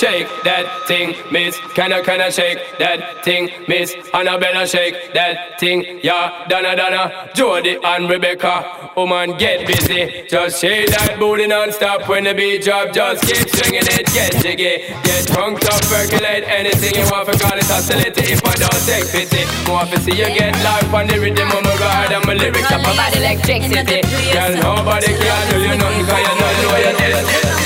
Shake that thing, miss. Can I, can I shake that thing, miss? Annabella, shake that thing, yeah. Donna, Donna, Jody and Rebecca. Woman, get busy. Just shake that booty non-stop when the beat drop. Just keep swinging it, get jiggy. Get drunk, up, percolate anything you want for call it hostility. If I don't take pity, more to see you get life on the rhythm of my ride and my lyrics up about electricity. Girl, nobody can do you nothing 'cause you know know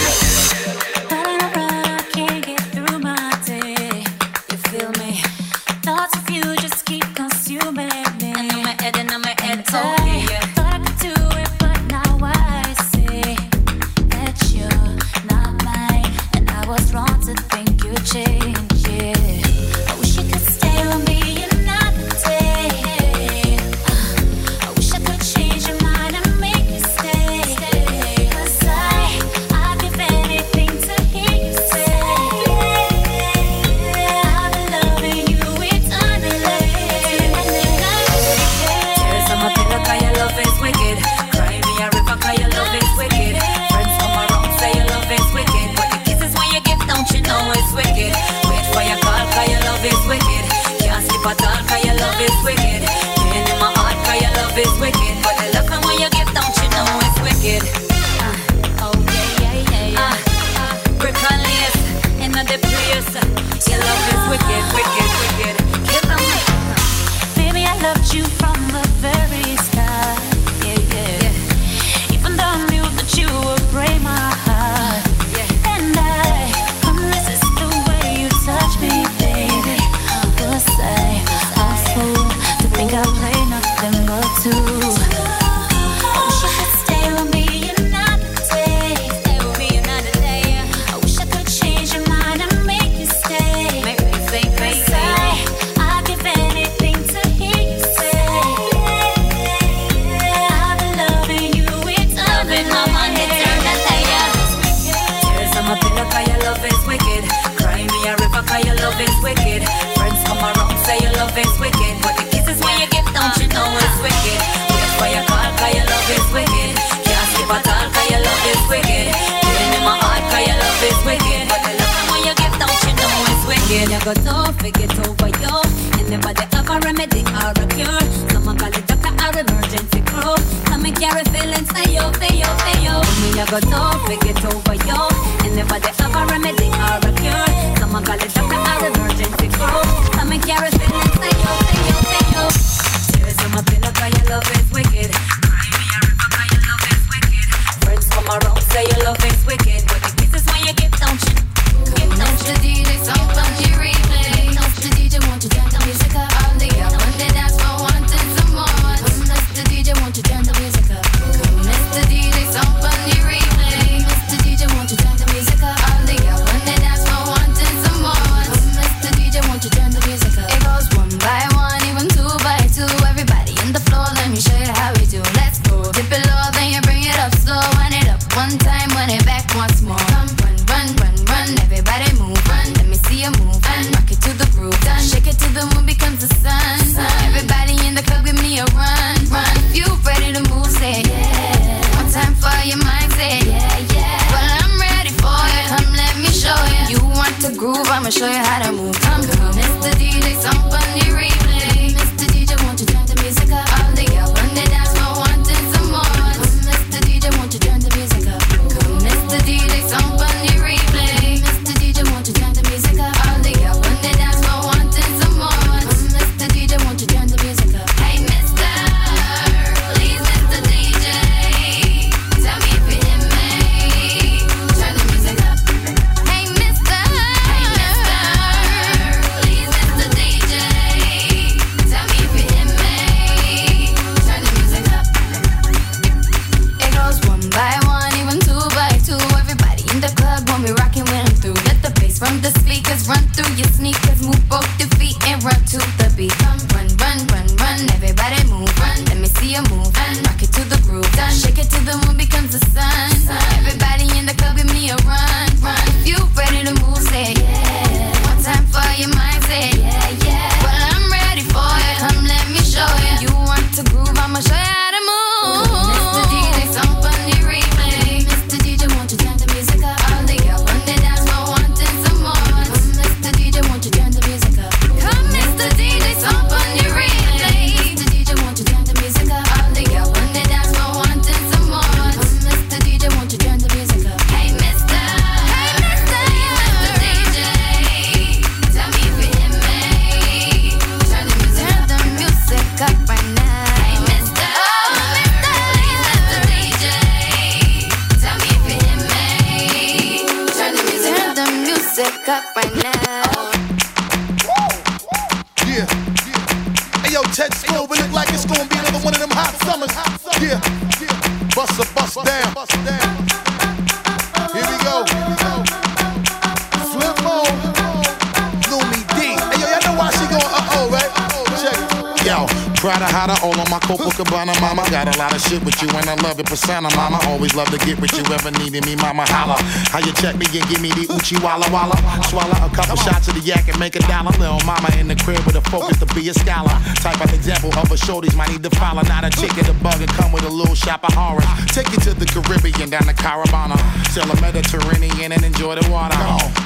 love to get with you. Ever needing me, mama, holla. How you check me and give me the Uchi Walla Walla? Swallow a couple shots of the yak and make a dollar. Little mama in the crib with a focus to be a scholar. Type of example of a shorties might need to follow. Not a chicken, a bug, and come with a little shop of horror. Take you to the Caribbean, down to Caravana. Sell a Mediterranean and enjoy the water.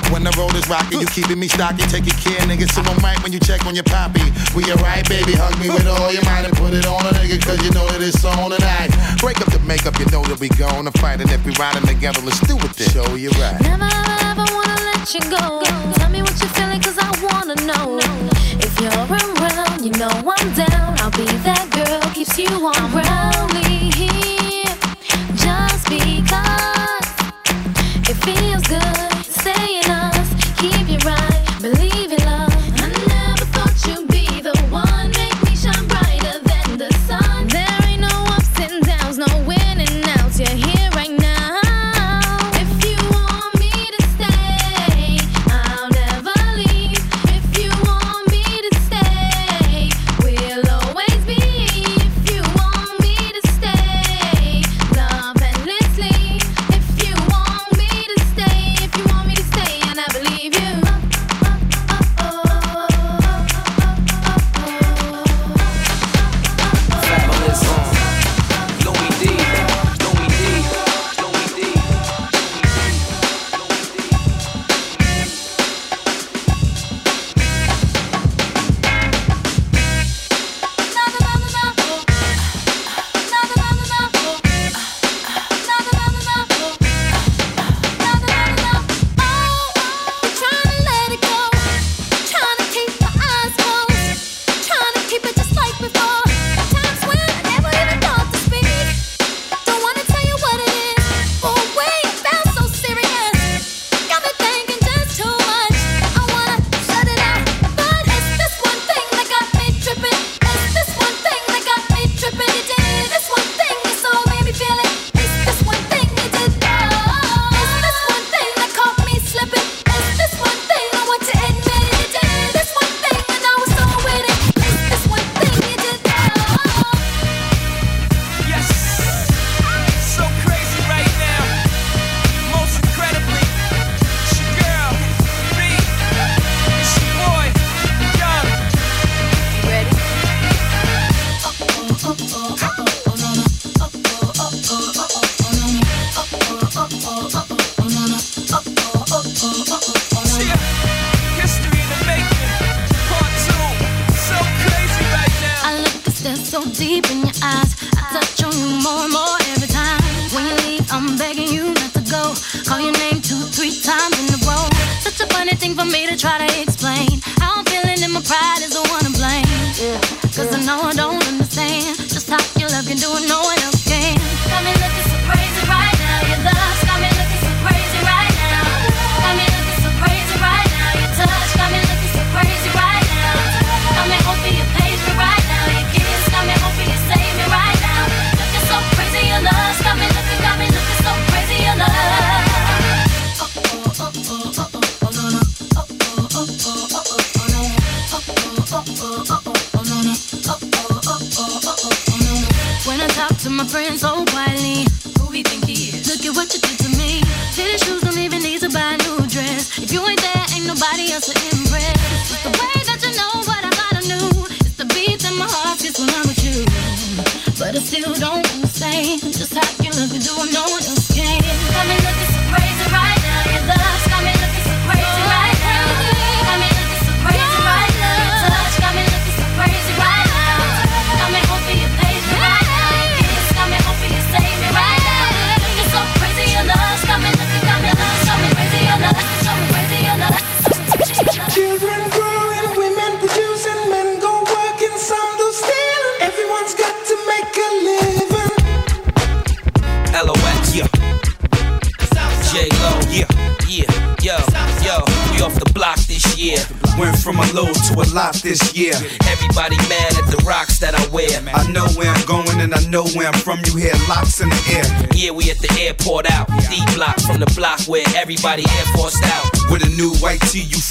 When the road is rocky, you keeping me stocky. Taking care, niggas, so don't mic when you check on your poppy. We alright, baby, hug me with all your might and put it on a nigga, cause you know that it's on tonight. Break up the makeup, you know that we gonna fight. And if we riding together, let's do it then. Show you right. Never ever wanna let you go. Tell me what you're feeling, cause I wanna know.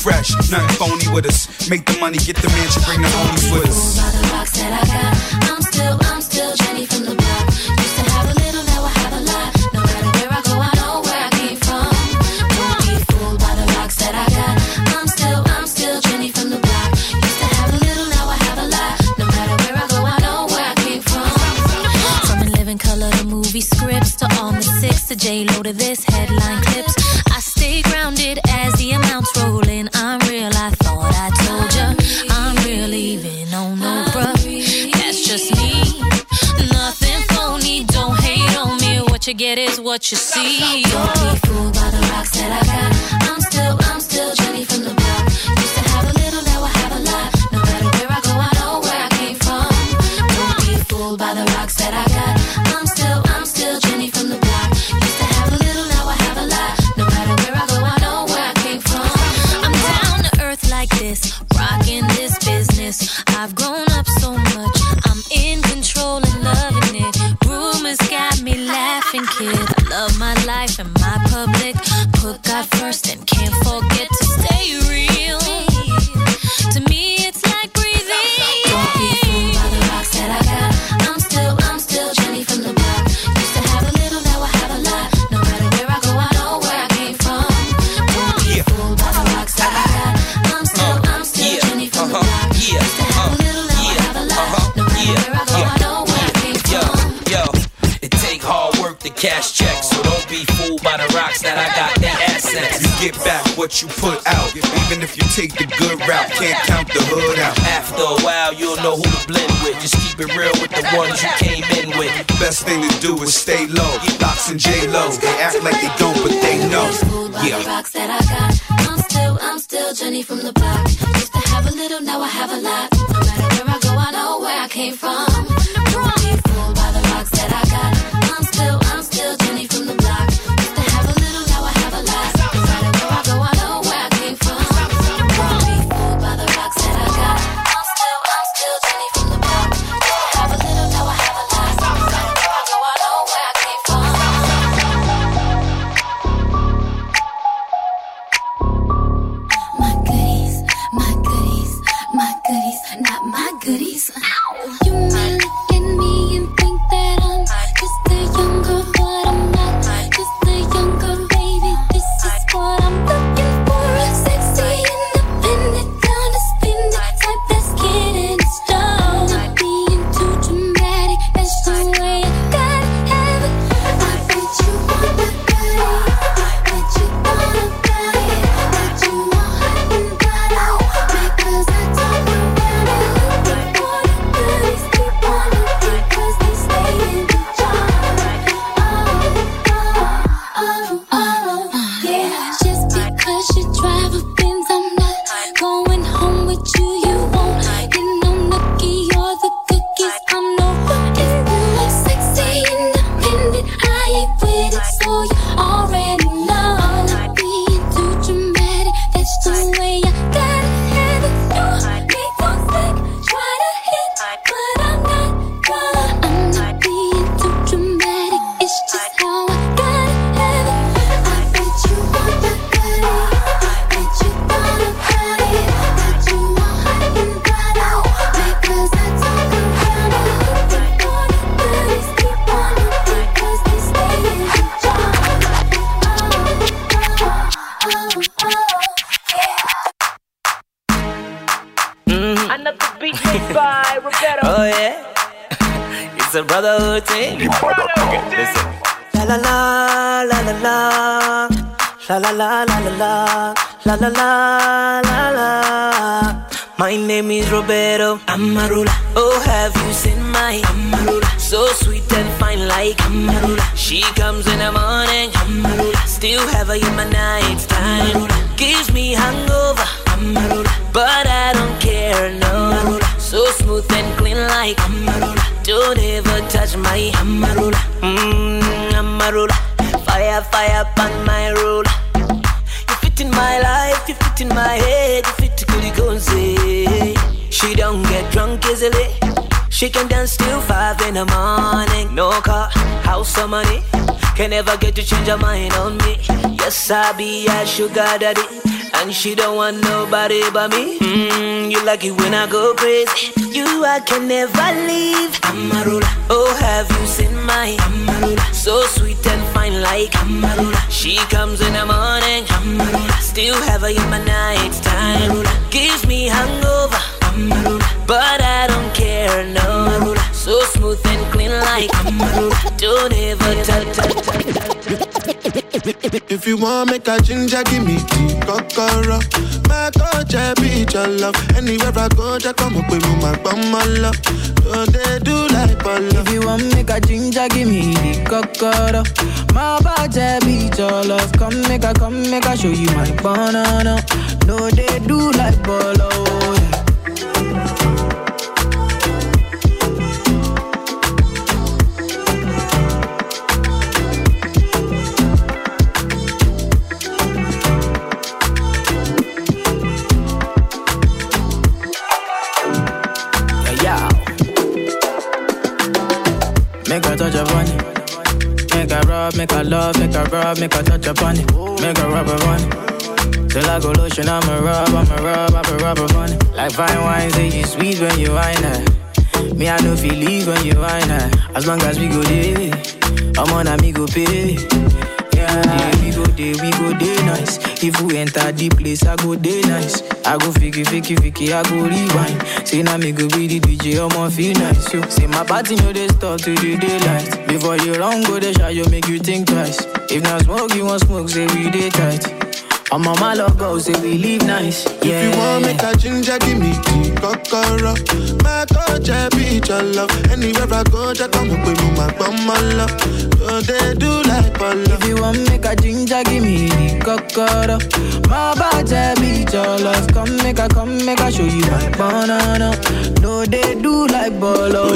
fresh, nothing phony with us. what you put out. Even if you take the good route, can't count the hood out. After a while, you'll know who to blend with. Just keep it real with the ones you came in with. Best thing to do is stay low. Lox and J Lo, they act like they don't, but they know. Yeah. I'm still, I'm still Jenny from the block. Used to have a little, now I have a lot. No matter where I go, I know where I came from. Can never get to change her mind on me. Yes, I be a sugar daddy. And she don't want nobody but me. Mm, you like it when I go crazy. You I can never leave. Amarula. Oh, have you seen my Amarula? So sweet and fine like Amarula. She comes in the morning. Amarula. Still have her in my night time. Amarula. Gives me hangover. Amarula. But I don't care, no. So smooth and clean like Amarula. Don't ever touch, touch, touch. If you want make a ginger, give me the kokoro. My coach, I be your love. Anywhere I go, just come up with my bum, my love. So they do like ball. If you want make a ginger, give me the kokoro. My body beat your love. Come make a, come make a show you my banana. No, they do like bolo. Yeah. Touch upon. Make a rub, make a love, make a rub, make a touch upon it. Make a rub upon. Till I go lotion, I'ma rub, I'ma rub, I'ma rub upon it. Like fine wine, say you sweet when you wine it. Me, I know feel leave when you wine it. As long as we go there, I'm on a me go pay. Yeah, we go there, we go there nice. If we enter the place, I go there nice. I go fiki, fiki, fiki, I go rewind. Say now me go be the DJ, I'ma feel nice. Yo, say my party no they stop to the daylight. Before you run, go the shot, you make you think twice. If not smoke, you want smoke, say we day tight. I'm on my love go, say we live nice. Yeah. If you want make a ginger, give me the kokoro. My I be your love. Anywhere I go, just come up with me, my bum, my love. So they do like ball. If you want make a ginger, give me the kokoro. My body beat your love. Come make a, come make a show you my banana. No, they do like bolo.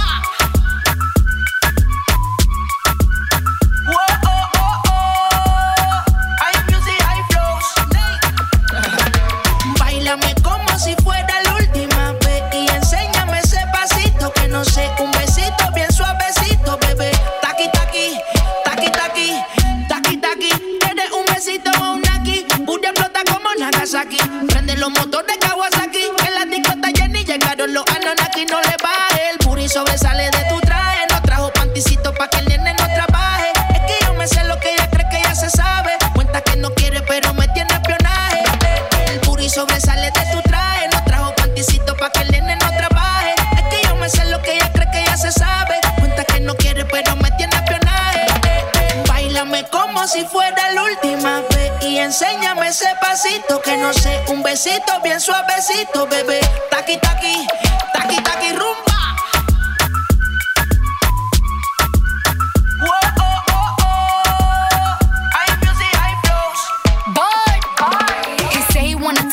Como Nagasaki. Prende los motores Kawasaki, en la disco está llena y llegaron los Anunnaki. No le baje, el booty sobresale de tu traje. No trajo panticito pa' que el enséñame ese pasito que no sé, un besito bien suavecito, bebé. Taqui taqui, taqui taqui rumba.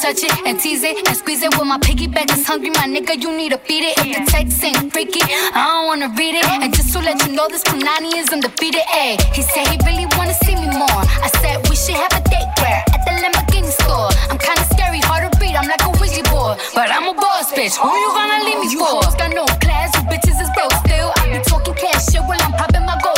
Touch it and tease it and squeeze it. With my piggyback is hungry, my nigga, you need to feed it. If the text ain't freaky, I don't wanna read it. And just to let you know, this Punani is undefeated. Ay, he said he really wanna see me more. I said we should have a date where at the Lamborghini store. I'm kinda scary, hard to read. I'm like a Ouija board, but I'm a boss bitch. Who you gonna leave me You for? hoes got no class, you bitches is broke still. I be talking cash shit while I'm popping my gold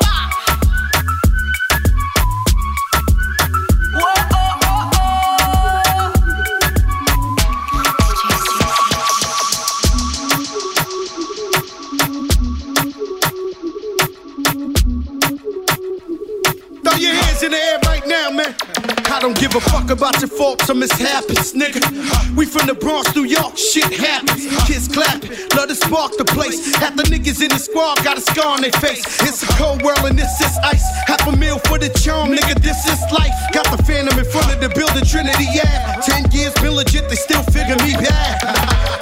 Man. I don't give a fuck about your faults or mishaps, nigga. We from the Bronx, New York, shit happens. Kids clapping, love to spark the place. Half the niggas in the squad got a scar on their face. It's a cold world and this is ice. Half a meal for the charm, nigga, this is life. Got the phantom in front of the building, Trinity, yeah. Ten years been legit, they still figure me bad.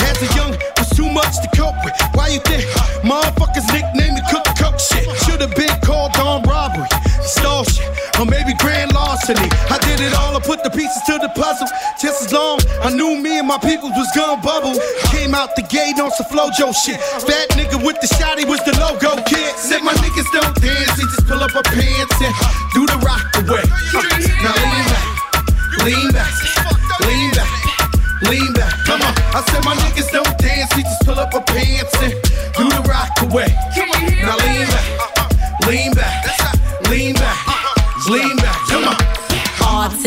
As a young, too much to cope with. Why you think motherfuckers nickname me cook cook shit? Should've been called on robbery, shit, or maybe grand larceny. I did it all, I put the pieces to the puzzle. Just as long I knew me and my people was gonna bubble. Came out the gate on some flojo shit. Fat nigga with the shotty was the logo kid. Said my niggas don't dance, they just pull up our pants and do the rock away. Uh, now lean back, lean back, lean back, lean back. Come on, I said my niggas don't dance, just pull up our pants and do the rock away.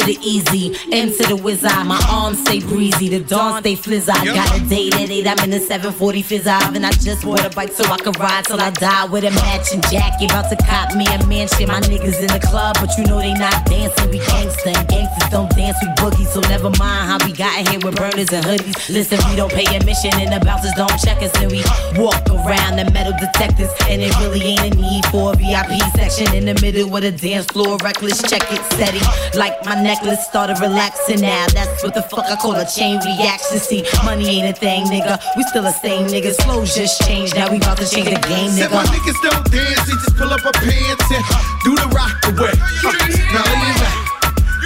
To the easy, M to the whiz eye. My arms stay breezy, the dawn stay flizz eye. Got a date at 8, I'm in the 740 fizz. And I just bought a bike so I can ride till I die with a matching jacket. About to cop me a mansion. My niggas in the club, but you know they not dancing. We gangsta and gangsters don't dance, we boogie. So never mind how we got here with burners and hoodies. Listen, we don't pay admission and the bouncers don't check us. And we walk around the metal detectors. And it really ain't a need for a VIP section in the middle of the dance floor. Reckless check it steady. Like my necklace started relaxing now. That's what the fuck I call a chain reaction. See, money ain't a thing, nigga. We still the same niggas. Flows just changed. Now we about to change the game, nigga. Said my niggas don't dance, they just pull up our pants and do the rock away. Uh, now lean back,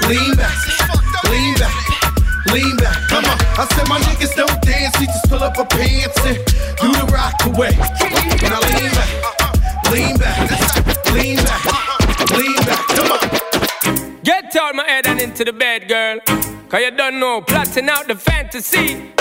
lean back, lean back, lean back. Come on, I said my niggas don't dance, they just pull up our pants and do the rock away. Now lean back, lean back, lean back, lean back. Get out my head and into the bed, girl. Cause you don't know, plotting out the fantasy.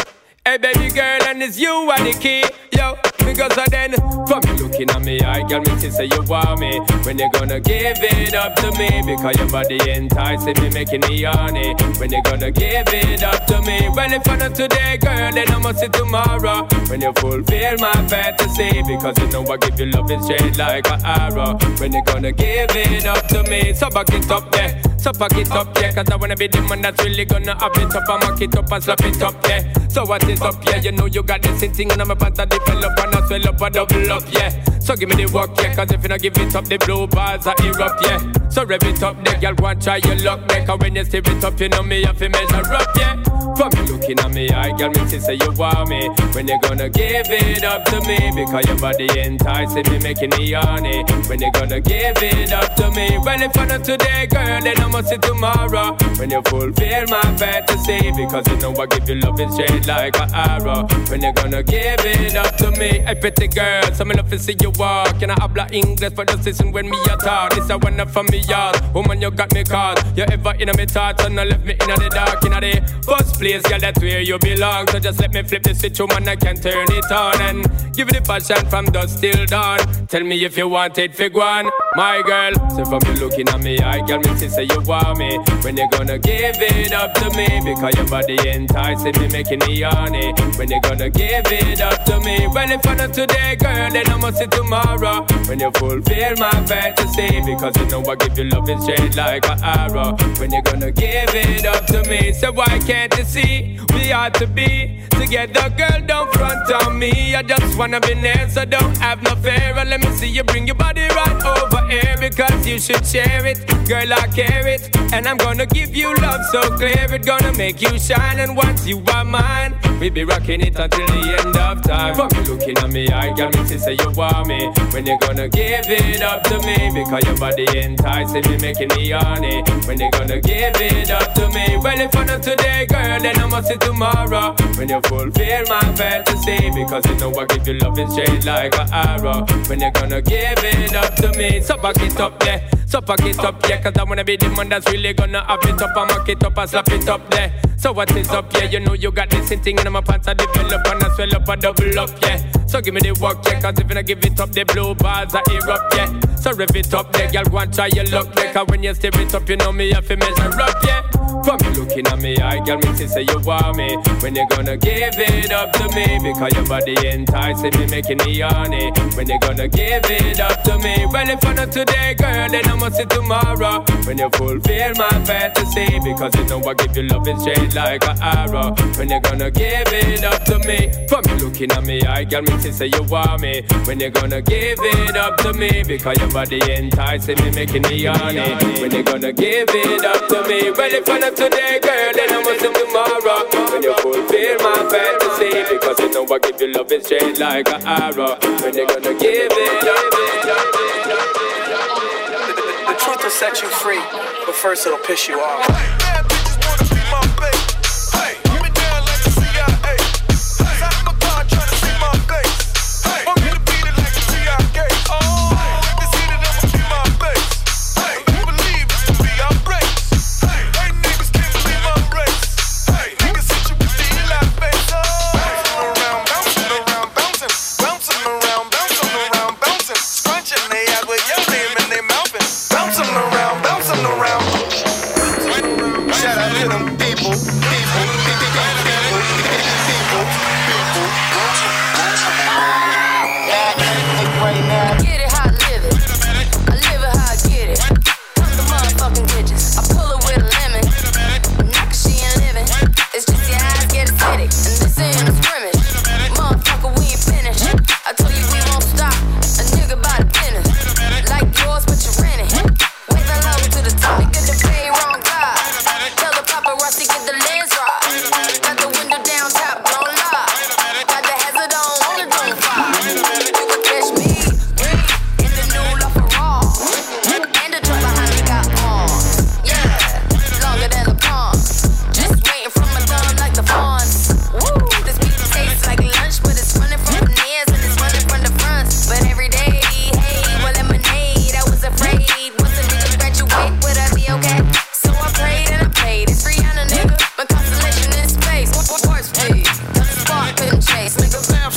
Hey, baby girl, and it's you are the key. Yo, because of then, from you looking at me, I got me to say you want me. When you gonna give it up to me? Because your body enticing me, making me horny. When you gonna give it up to me? Well, if I not today, girl, then I must see tomorrow. When you fulfill my fantasy, because you know I give you love straight like an arrow. When you gonna give it up to me? So back it up, yeah. So pack it up, yeah. Cause I wanna be the man that's really gonna have it up. I mock it up and slap it up, yeah. So what is up, yeah? You know you got this thing and I'm about to develop and I swell up and double up, yeah. So give me the work, yeah. Cause if you not give it up, the blue bars are erupt, yeah. So rev it up, the girl want try your luck, make Cause when you stir it up, you know me have to measure up, yeah. From you looking at me, I got me to say you want me. When you gonna give it up to me? Because your body enticing me, making me horny. When you gonna give it up to me? Well, if I not today, girl, then I must see tomorrow. When you fulfill my fantasy, because you know I give you love straight like an arrow. When you gonna give it up to me? Hey, pretty girl, some love to see you walk. And I habla English for the season when me a talk. This a one from me yard. Woman, you got me caught. You ever in a me thoughts and I left me in the dark in the first place, girl. That's where you belong. So just let me flip the switch, woman. I can turn it on and give it the passion from dusk till dawn. Tell me if you want it, fig one, my girl. So from you looking at me, I got me to say you want me. When you gonna give it up to me? Because your body enticing me, making me horny. When you gonna give it up to me? Well, if I not today, girl, then I must see tomorrow. When you fulfill my fantasy, because you know I give you love straight like an arrow. When you gonna give it up to me? So why can't you see we ought to be together, girl? Don't front on me. I just wanna be near, so don't have no fear. And let me see you bring your body right over here because you should share it, girl. I care it, and I'm gonna give you love so clear. It gonna make you shine, and once you are mine, we be rocking it until the end of time. From you looking at me, I got me to say you want me. When you gonna give it up to me? Because your body enticing me, making me horny. When you gonna give it up to me? Well, if I not today, girl, then I must see tomorrow. When you fulfill my fantasy, because you know I give you love straight like an arrow. When you gonna give it up to me? So back it up, yeah. So fuck it up, yeah, cause I wanna be the man that's really gonna have it up. I mock it up, I slap it up there. So what is up, yeah, you know you got this thing in my pants, I develop and I swell up, I double up, yeah. So give me the work, yeah, cause if I give it up, the blue bars I erupt, yeah. So rev it up, yeah, girl, go and try your luck, yeah, cause when you step it up, you know me, I feel measure up, yeah. From you looking at me, I girl, me see say you want me. When you gonna give it up to me? Because your body enticing me, making me horny. When you gonna give it up to me? Well, if I not today, girl, then I'm never see tomorrow when you fulfill my fantasy. Because you know I give you love in straight like an arrow. When you gonna give it up to me? For me looking at me, I got me to say you want me. When you gonna give it up to me? Because your body enticing me, making me horny. When you gonna give it up to me? Well, if I'm not today, girl, then I must tomorrow. When you fulfill my fantasy, because you know I give you love in straight like an arrow. When you gonna give it up. Give it up the truth will set you free, but first it'll piss you off.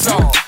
song.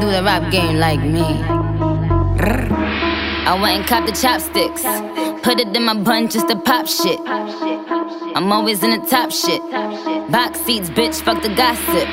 Do the rap game like me. I went and cop the chopsticks. Put it in my bun just to pop shit. I'm always in the top shit. Box seats, bitch, fuck the gossip.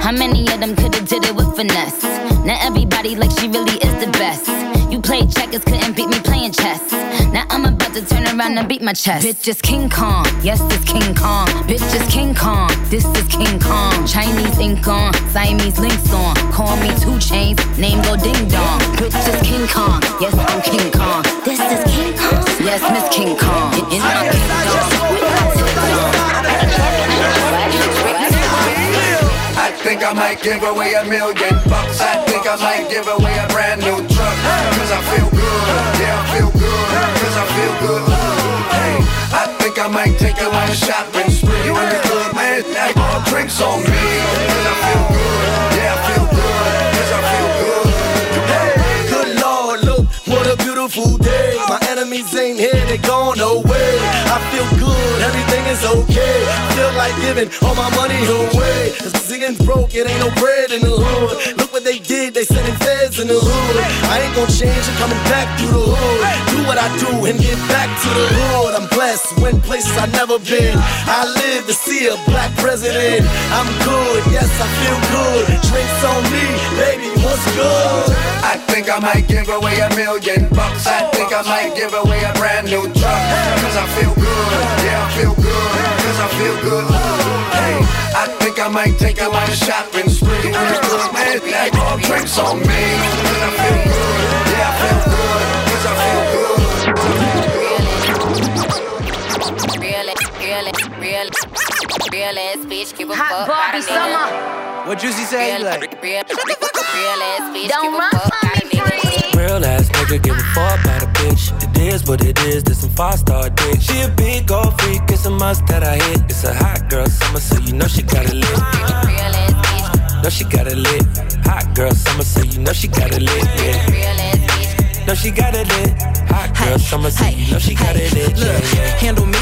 How many of them could've did it with finesse? Now everybody like she really is the best. You played checkers, couldn't beat me playing chess. Now I'm a to turn around and beat my chest. Bitch is King Kong, yes, this King Kong. Bitch is King Kong, this is King Kong. Chinese ink on, Siamese links on. Call me two chains, name go ding dong. Bitch is King Kong, yes, I'm King Kong. This is King Kong, yes, Miss King Kong. My I think I might give away a million bucks. I think I might give away a brand new truck. Cause I feel good, yeah, I feel good. Cause I feel good. Hey, I think I might take a little shopping spree. You in the club, man, all drinks on me. Cause I feel good, yeah, I feel day. My enemies ain't here, they gone away. I feel good, everything is okay. Feel like giving all my money away. Cause singing's broke, it ain't no bread in the hood. Look what they did, they sending feds in the hood. I ain't gonna change, I'm coming back through the hood. Do what I do and get back to the hood. I'm blessed, went places I've never been. I live to see a black president. I'm good, yes, I feel good. Drinks on me, baby, what's good? I think I might give away a million bucks. I think I might give away a brand new truck. Cause I feel good, yeah, I feel good. Cause I feel good. Hey, I think I might take a little shopping spree. In the club, like all drinks on me. Cause I feel good, yeah, I feel good. Cause I feel good. Real, real, real, real ass bitch, give a Hot fuck. Barbie Got summer. What Juicy say? Real, Like, real, real ass bitch, Don't give a run fuck. Nigga give a fuck about a bitch. It is what it is, this some five star dick. She a big old freak, it's a must that I hit. It's a hot girl summer, so you know she got it lit. Know she got it lit. Hot girl summer, so you know she got it lit. Yeah. Know she got it lit. Hot girl summer, so you know she got it. Yeah, Look, yeah. handle me?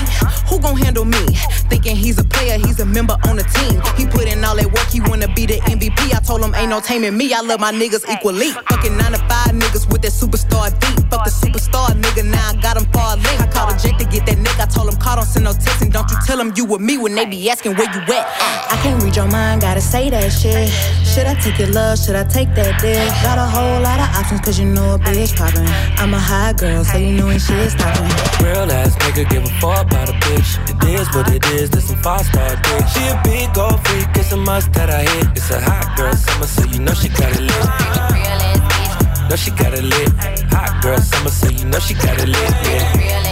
Who gon' handle me? Thinking he's a player, he's a member on the team. He put in all that work, he wanna be the MVP. I told him ain't no taming me. I love my niggas equally. Fucking nine to five niggas with that superstar beat. Fuck the superstar nigga, now I got him far link. I called a Jake to get that nigga. I told him call, don't send no text, and don't you tell him you with me when they be asking where you at. I can't read your mind, gotta say that shit. Should I take your love? Should I take that dick? Got a whole lot of options, cause you know a bitch poppin'. I'm a high girl, so you know when shit's stoppin'. Real ass nigga give a fuck about a bitch. It is what it is, this some five star dick. She a big old freak, it's a must that I hit. It's a hot girl summer, so you know she got it lit. Real ass bitch, Know she got it lit. Hot girl summer, so you know she got it lit. Yeah.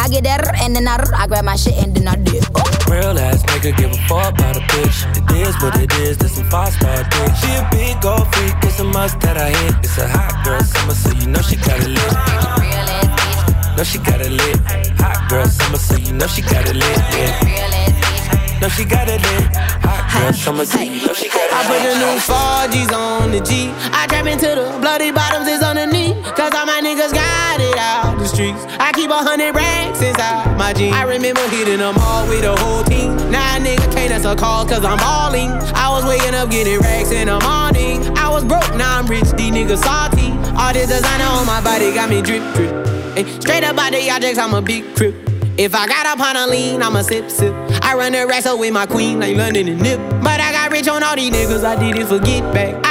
I get that and then I, I grab my shit and then I dip. Real ass nigga give a fuck about a bitch. It is what it is, this some five star dick. She a big old freak, it's a must that I hit. It's a hot girl summer, so you know she got it lit. Real ass bitch, Know she got it lit. Hot girl summer, so you know she got it lit. Yeah. real ass bitch. Know she got it lit. Hot girl summer, so you know she got it I put the new 4G's on the G. I trap into the bloody bottoms is underneath. Cause all my niggas got it out the streets. I keep a hundred racks inside my jeans. I remember hitting them all with the whole team. Now a nigga can't answer calls cause I'm balling. I was waking up getting racks in the morning. I was broke, now I'm rich, these niggas salty. All this designer on my body got me drip, drip. Ay, straight up out the objects, I'm a big crip. If I got up on a lean, I'ma sip, sip. I run the racks up with my queen, like London and Nip. But I got rich on all these niggas, I didn't forget back. I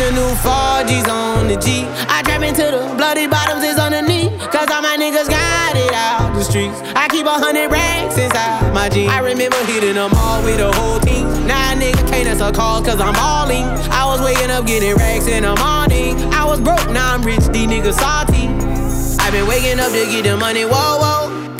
the new 4G's on the G. I trap into the bloody bottoms is underneath. Cause all my niggas got it out the streets. I keep a hundred racks inside my jeans. I remember hitting them all with the whole team. Now nigga can't answer calls cause I'm balling. I was waking up getting racks in the morning. I was broke, now I'm rich, these niggas salty. I've been waking up to get the money, whoa, whoa.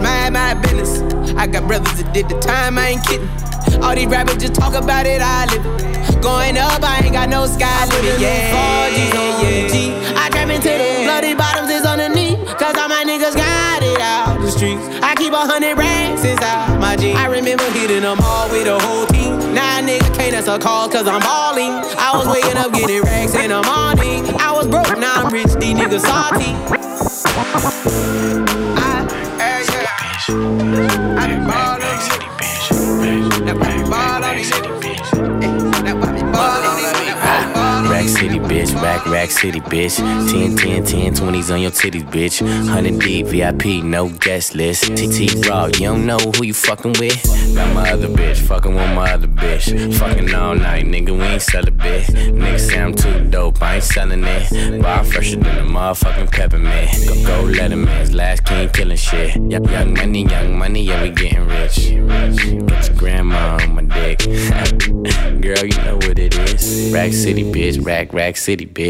I mind my business. I got brothers that did the time, I ain't kidding. All these rappers just talk about it, I live it. Going up, I ain't got no sky limit. Yeah, yeah, yeah. I trap into the bloody bottoms is underneath. Cause all my niggas got it out the streets. I keep a hundred racks inside my jeans. I remember hitting them all with a whole team. Now a nigga can't answer calls cause I'm balling. I was waking up getting racks in the morning. I was broke, now I'm rich, these niggas salty. Ball on these. Rack, Rack City, bitch. 10, 10, 10, 20s on your titties, bitch. 100 deep, VIP, no guest list. TT Raw, you don't know who you fucking with? Got my other bitch, fucking with my other bitch. Fucking all night, nigga, we ain't sell a bit. Nigga say I'm too dope, I ain't selling it. Bar fresher than a motherfucking peppermint. Go, go Letterman's last king killing shit. Young, young money, young money, yeah, we getting rich. Get your grandma on my dick. Girl, you know what it is. Rack City, bitch. Rack, Rack City, bitch.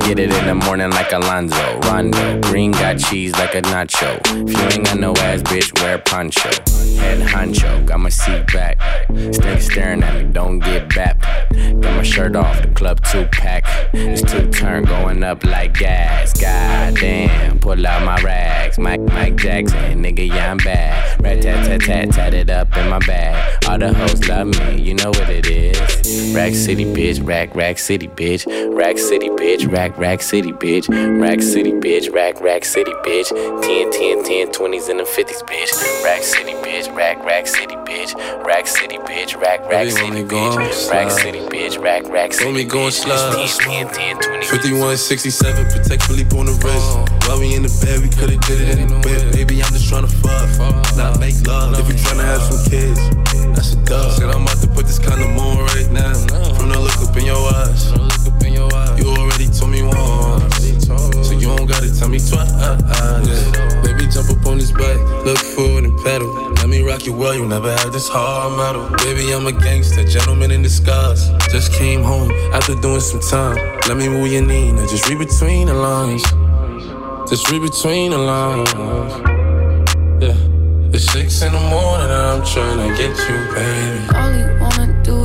Get it in the morning like Alonzo. Rondo. Green got cheese like a nacho. If you ain't got no ass, bitch, wear poncho. Head honcho, got my seat back. Still staring at me, don't get back. Got my shirt off, the club two pack. It's two turn going up like gas. God damn, pull out my rags. Mike, Mike Jackson, nigga, yeah, I'm bad. Rat tat tat tat, tat it up in my bag. All the hoes love me, you know what it is. Rack City, bitch, rack, rack city, bitch. Rack City, bitch, rack, rack city, bitch. Rack City, bitch, rack, rack city, bitch. 10, 10, 10, 20s and the 50s, bitch. Rack City, bitch, rack, rack city, bitch. Rack City, bitch, rack, rack city, bitch. Rack City, bitch, rack, rack city, bitch. slow. 10, 10, 10, 20. 5167, Patek Philippe on the wrist. While we in the bed, we could've did it in the whip. Baby, I'm just tryna fuck, not make love. If you tryna have some kids, that's a dub. Said I'm about to put this kind of on right now. From the look up in your eyes, you already told me once, so you don't gotta tell me twice. Yeah. Baby, jump up on this bike, look forward and pedal. Let me rock you well, you never had this hard metal. Baby, I'm a gangster, gentleman in disguise. Just came home after doing some time. Let me move your knee, now just read between the lines. Just read between the lines. Yeah, it's six in the morning and I'm trying to get you, baby. All he wanna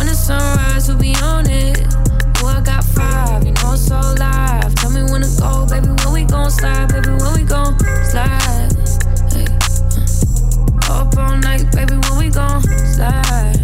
When the sunrise, we'll be on it. Oh, I got five, you know it's so live. Tell me when to go, baby. When we gon' slide, baby. When we gon' slide. Hey, uh. Up all night, baby. When we gon' slide.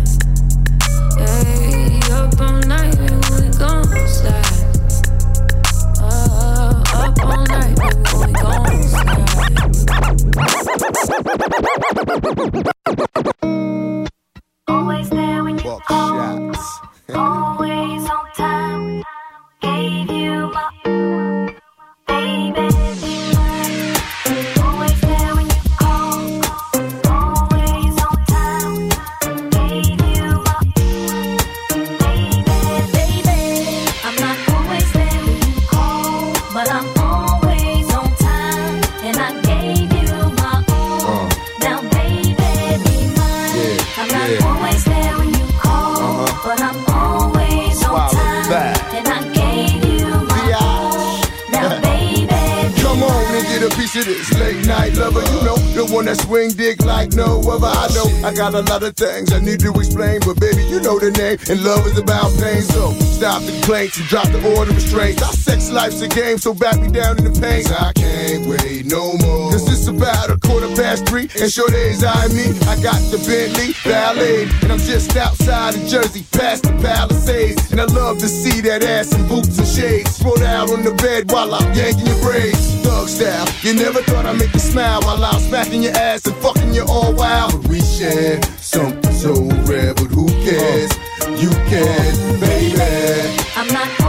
Got a lot of things I need to explain, but baby, you know the name, and love is about pain. So stop the complaints and drop the order of restraints. Sex life's a game, so back me down in the pain. I can't wait no more. Cause it's about a quarter past three, and sure days I me. I got the Bentley Ballet, and I'm just outside of Jersey, past the Palisades. And I love to see that ass in boots and shades. Spread out on the bed while I'm yanking your braids. Thug style, you never thought I'd make you smile while I'm smacking your ass and fucking you all wild. But we share something so rare, but who cares? Uh. You can, baby. I'm not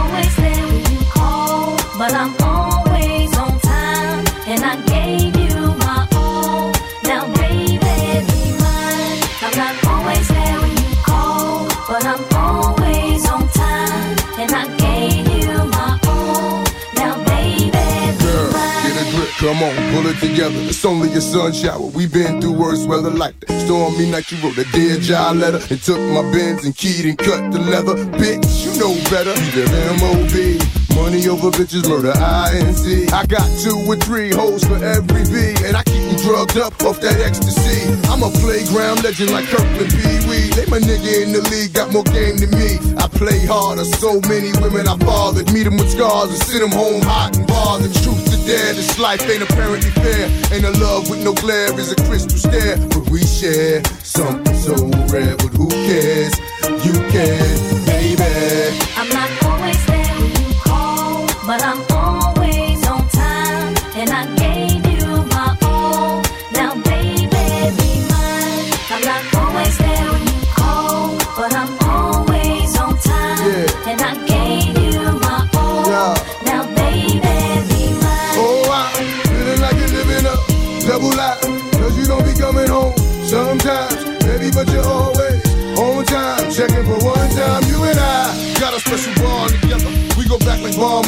but I'm always on time. And I gave you my all. Now, baby, be mine. I'm not always there when you call, but I'm always on time. And I gave you my all. Now, baby, be Girl, get a grip, come on, pull it together. It's only a sun shower. We've been through worse weather like that. Stormy night, you wrote a dear job letter and took my bins and keyed and cut the leather. Bitch, you know better. Be the MOB. Money over bitches, murder INC. I got two or three hoes for every V, and I keep them drugged up off that ecstasy. I'm a playground legend like Kirkland Pee Wee. They my nigga in the league, got more game than me. I play harder, so many women I bothered. Meet them with scars and send them home hot and bothered. Truth to dare, this life ain't apparently fair. Ain't a love with no glare is a crystal stare. But we share something so rare, but who cares? You can, baby. I'm not call,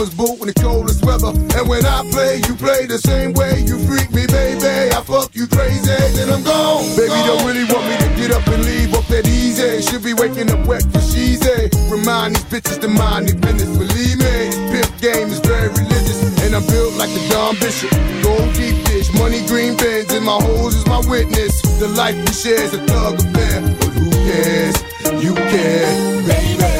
bombers, boot in the coldest weather. And when I play, you play the same way. You freak me, baby. I fuck you crazy, then I'm gone. Baby, don't really want me to get up and leave off that easy. Should be waking up wet for she's a. Remind these bitches to mind their business. Believe me, this pimp game is very religious. And I'm built like a Don Bishop. Gold deep dish, money green bins, and my hoes is my witness. The life we share is a thug affair. But who cares? You care, baby.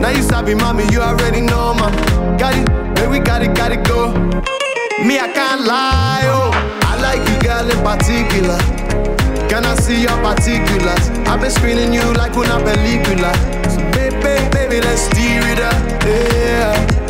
Now you sabi, mommy, you already know, man. Got it, baby, got it, got it, go. Me, I can't lie, oh. I like you, girl, in particular. Can I see your particulars? I've been screening you like una película. So, baby, baby, let's steer it up, yeah.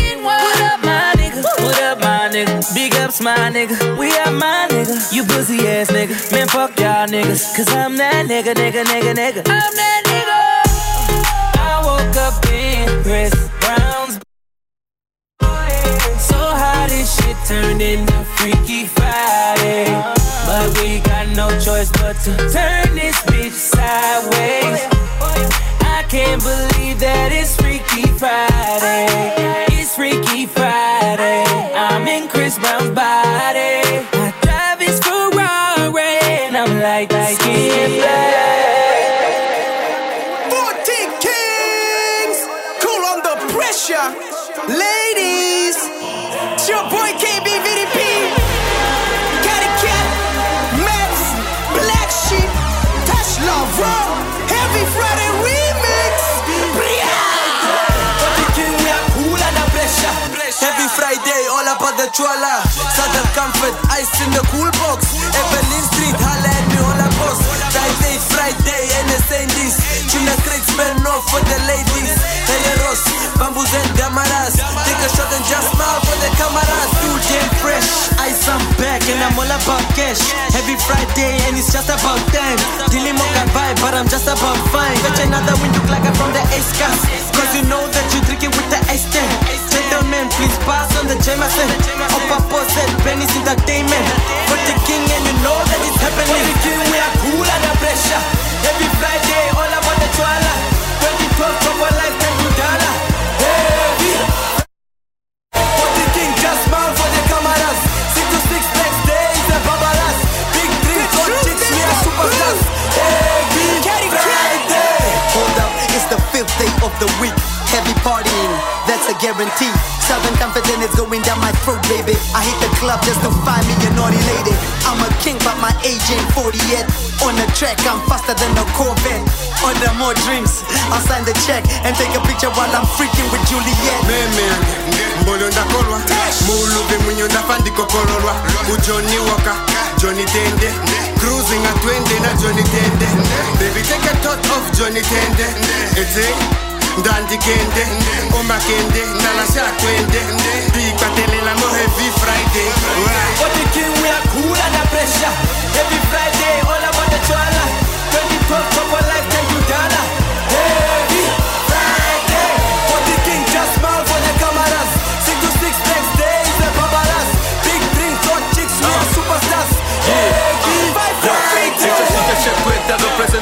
What up, my nigga? Big ups, my nigga. We are my nigga. You pussy ass nigga. Man, fuck y'all niggas. Cause I'm that nigga, nigga, nigga, nigga. I'm that nigga. I woke up in Chris Brown's. So how this shit turned into Freaky Friday. But we got no choice but to turn this bitch sideways. I can't believe that it's Freaky Friday. Freaky Friday. I'm in Chris Brown's body. I drive his Ferrari and I'm like, About the chola. Southern comfort, ice in the cool box. Evelyn Street, holla at me, all boss. Friday, Friday, and the same this. Tuna straight spell no for the ladies. Hey, Ross, bamboos and damaras. Take a shot and just smile for the cameras. Ice, I'm back, and I'm all about cash. Every Friday, and it's just about time. Dealing mocha vibe, but I'm just about fine. Fetch another wind look like I'm from the Ace Cast. Cause you know that you drink it with the ice ten. Gentlemen, please pass on the Jameson. Upper post said Benny's entertainment. For the king, and you know that it's happening. King, we are cool under pressure. Every Friday, all about the choala. 2012, proper life, of the week. Heavy partying, that's a guarantee. Southern confidence is going down my throat, baby. I hit the club just to find me a naughty lady. I'm a king, but my age ain't 40 yet. On the track, I'm faster than a Corvette. Order more drinks, I'll sign the check and take a picture while I'm freaking with Juliet. meme mbolo ndakolwa muuluve mwinyo ndafandikokololwa ujoni woka joni tende cruising atwende na joni tende baby take a thought of joni tende omakende nalashakwende bikwatelela mo heavy friday For the king, we are cool under pressure. Every Friday, all about the chola. 2012, proper life,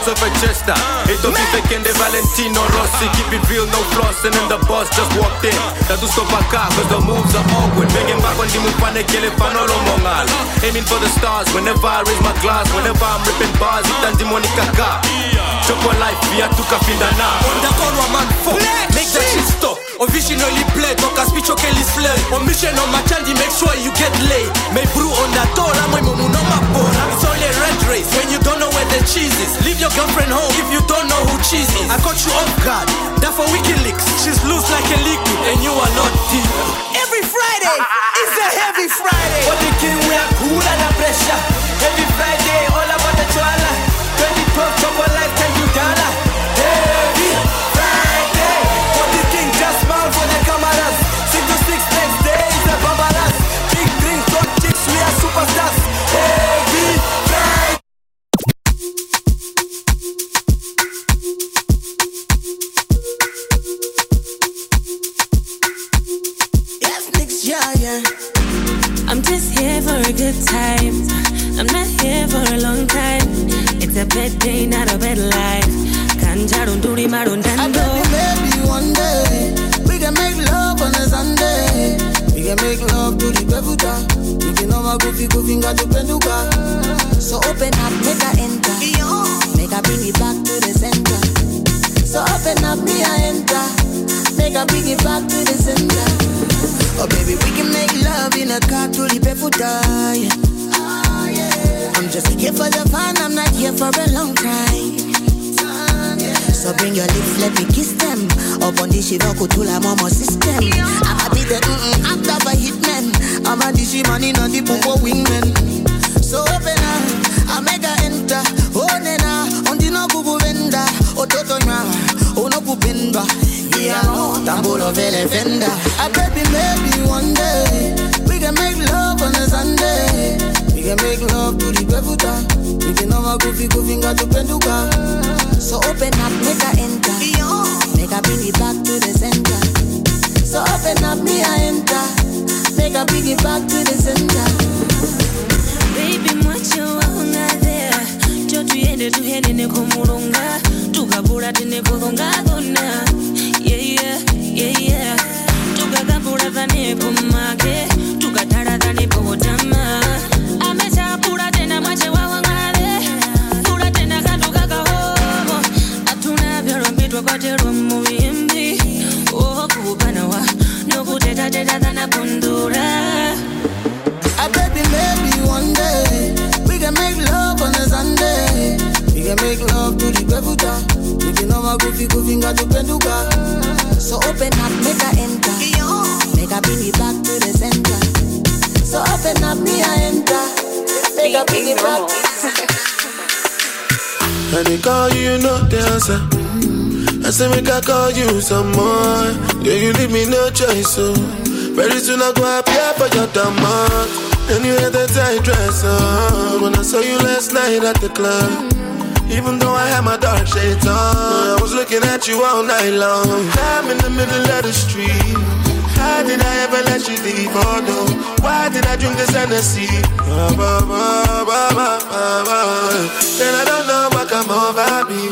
of a jester It don't be faking the Valentino Rossi. Keep it real, no flossing And the boss just walked in. That was stop car Cause the moves are awkward. Begging back on the move Pane kele fanolo mongal Aiming for the stars Whenever I raise my glass Whenever I'm ripping bars it's Itandi monika ka Choco life Via tuka finda na Ndakolwa man fuck Make that shit stop Originally play, donc à speech auquel il slay. On mission on my candy, make sure you get laid. Mais brew on that door, I'm my mumu no my pora. It's only red race when you don't know where the cheese is. Leave your girlfriend home if you don't know who cheese is. I caught you off guard, that for WikiLeaks. She's loose like a liquid, and you are not deep. Every Friday is a heavy Friday. But the king we are cool under pressure. Every Friday, all about the choala. 2012 chop here for a good time. I'm not here for a long time. It's a bad day, not a bad life. Kanjarun duri marun dando. Maybe one day we can make love on a Sunday. We can make love to the Befuta. We can have a goofy goofy got to Penduka. So open up, make I enter. Make I bring it back to the center. So open up, me I enter. Make I bring it back to the center. Oh baby, we can make love in a car to the Befuta. Yeah. I'm just here for the fun. I'm not here for a long time. So bring your lips, let me kiss them. Up on the shiva kutula momo system. I'ma be the mm-mm, of a hitman. I'ma dishi money, not the popo wingman. So open up, I make her enter. Oh nena, on the no bubu venda. Oh toto nya, oh no pupinba. Yeah, no, tambolo vele venda. I ah, baby, maybe one day we can make love on a Sunday. We can make love to the Befuta. We can a goofy goofy got to Penduka. So open up, make I enter. Make I bring it back to the center. So open up, me I enter. Make I bring it back to the center. Baby mwacho waunga there icho tuyende tuheneneko mulunga tukabula tinekulungadhona yeye yeye tukagambula dhanepo make tukatala dhanepo wotama amechapula tena mwache wawang'ale pula tena kantu kakahomo atuna vyalombitwa kwatelwa muvimbi okupanawa nokutetateta dhanakundula can make love to the Befuta. We can have a goofy goofy got to Penduka. So open up, make I enter. Make I bring it back to the center. So open up, me I enter. Make I bring it back. And they call you, you know the answer. I say make I call you some more. Yeah, you leave me no choice, so very soon I go appear for your demand. And you had that tight dress on when I saw you last night at the club. Even though I had my dark shades on, I was looking at you all night long. I'm in the middle of the street. How did I ever let you leave? Oh no, why did I drink this Hennessy? Ba. I don't know what come over me.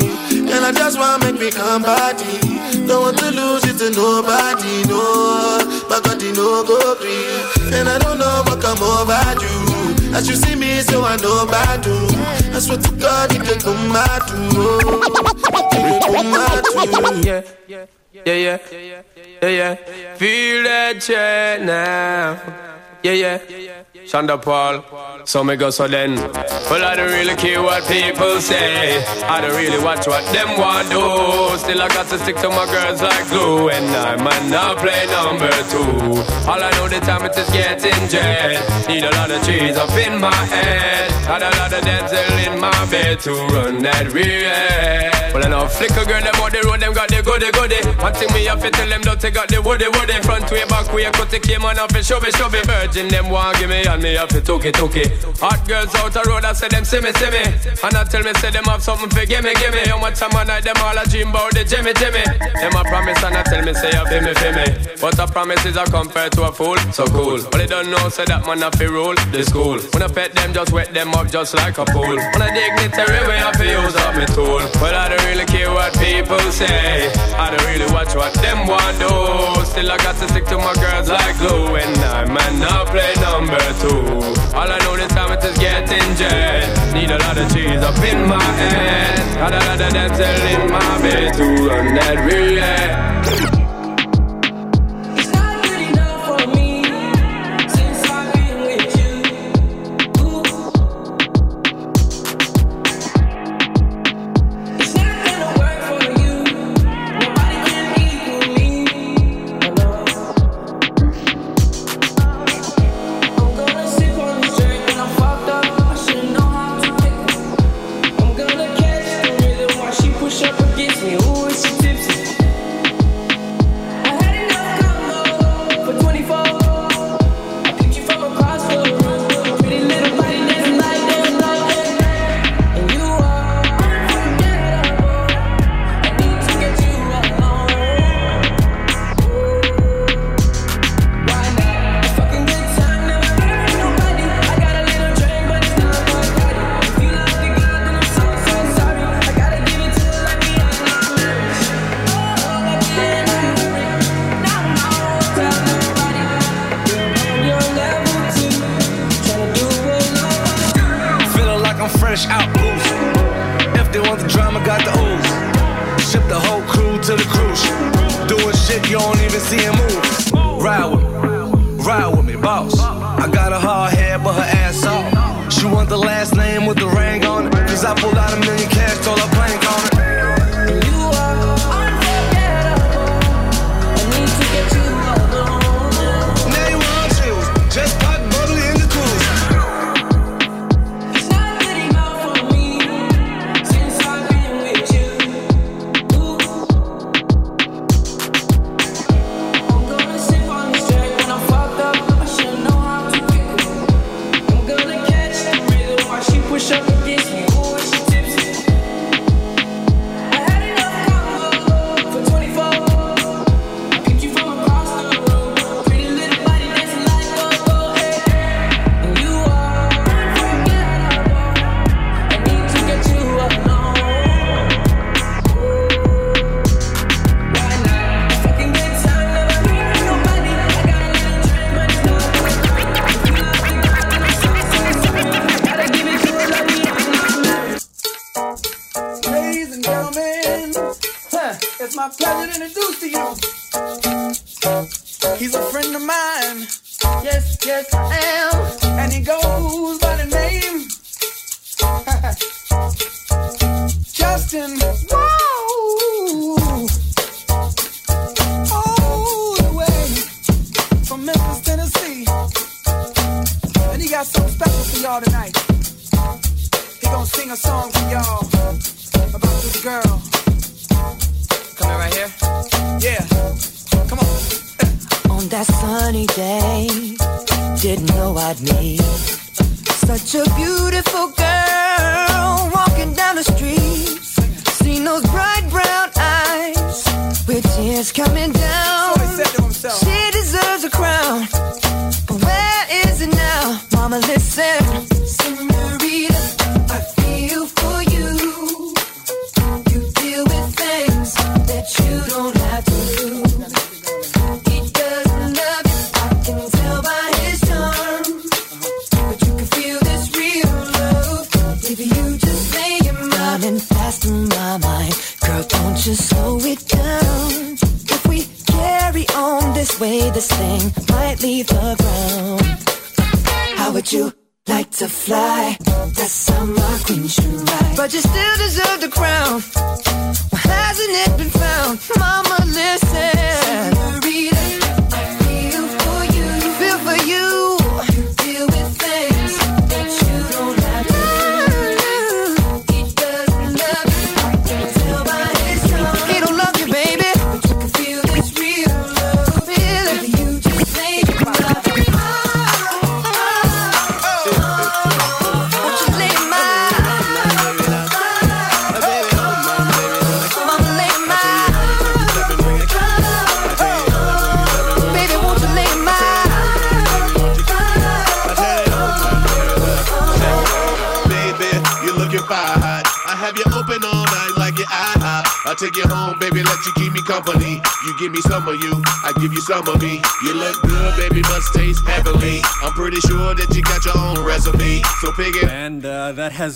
And I just wanna make me come body. Don't want to lose it to nobody, no. My God, no go free. And I don't know what come over you. As you see me, so I know about you. I swear to God, you can come out too. You can out too. Yeah, yeah, yeah, yeah, yeah, yeah. Feel that check now. Yeah, yeah. Sean da Paul, so me go so then. Well, I don't really care what people say. I don't really watch what them want do. Still, I got to stick to my girls like glue. And I might not play number two. All I know the time it is getting jet. Need a lot of trees up in my head. Had a lot of dental in my bed to run that real. Well, I know flicker girl, them on the road, them got the goody goody. One thing me have to tell them, don't take got the woody woody. Front way, back way, cut the came on off and show me, show me. Virgin, them want give me, and me have to took it, took it. Hot girls out the road, I say them see me, see me. And I tell me, say them have something for gimme, gimme. How much time I night, them all a dream about the Jimmy, Jimmy. Them a promise, and I tell me, say you feel me, feel me. But a promise is a compare to a fool, so cool. But they don't know, say that man have to rule the school. When I pet them, just wet them up just like a pool. When I dignitary way, I feel use up me tool. But I don't really care what people say. I don't really watch what them want do. Still I got to stick to my girls like glue. And I might not play number two. All I know this time is getting jet. Need a lot of cheese up in my head. Got a lot of dental in my bed to run that relay.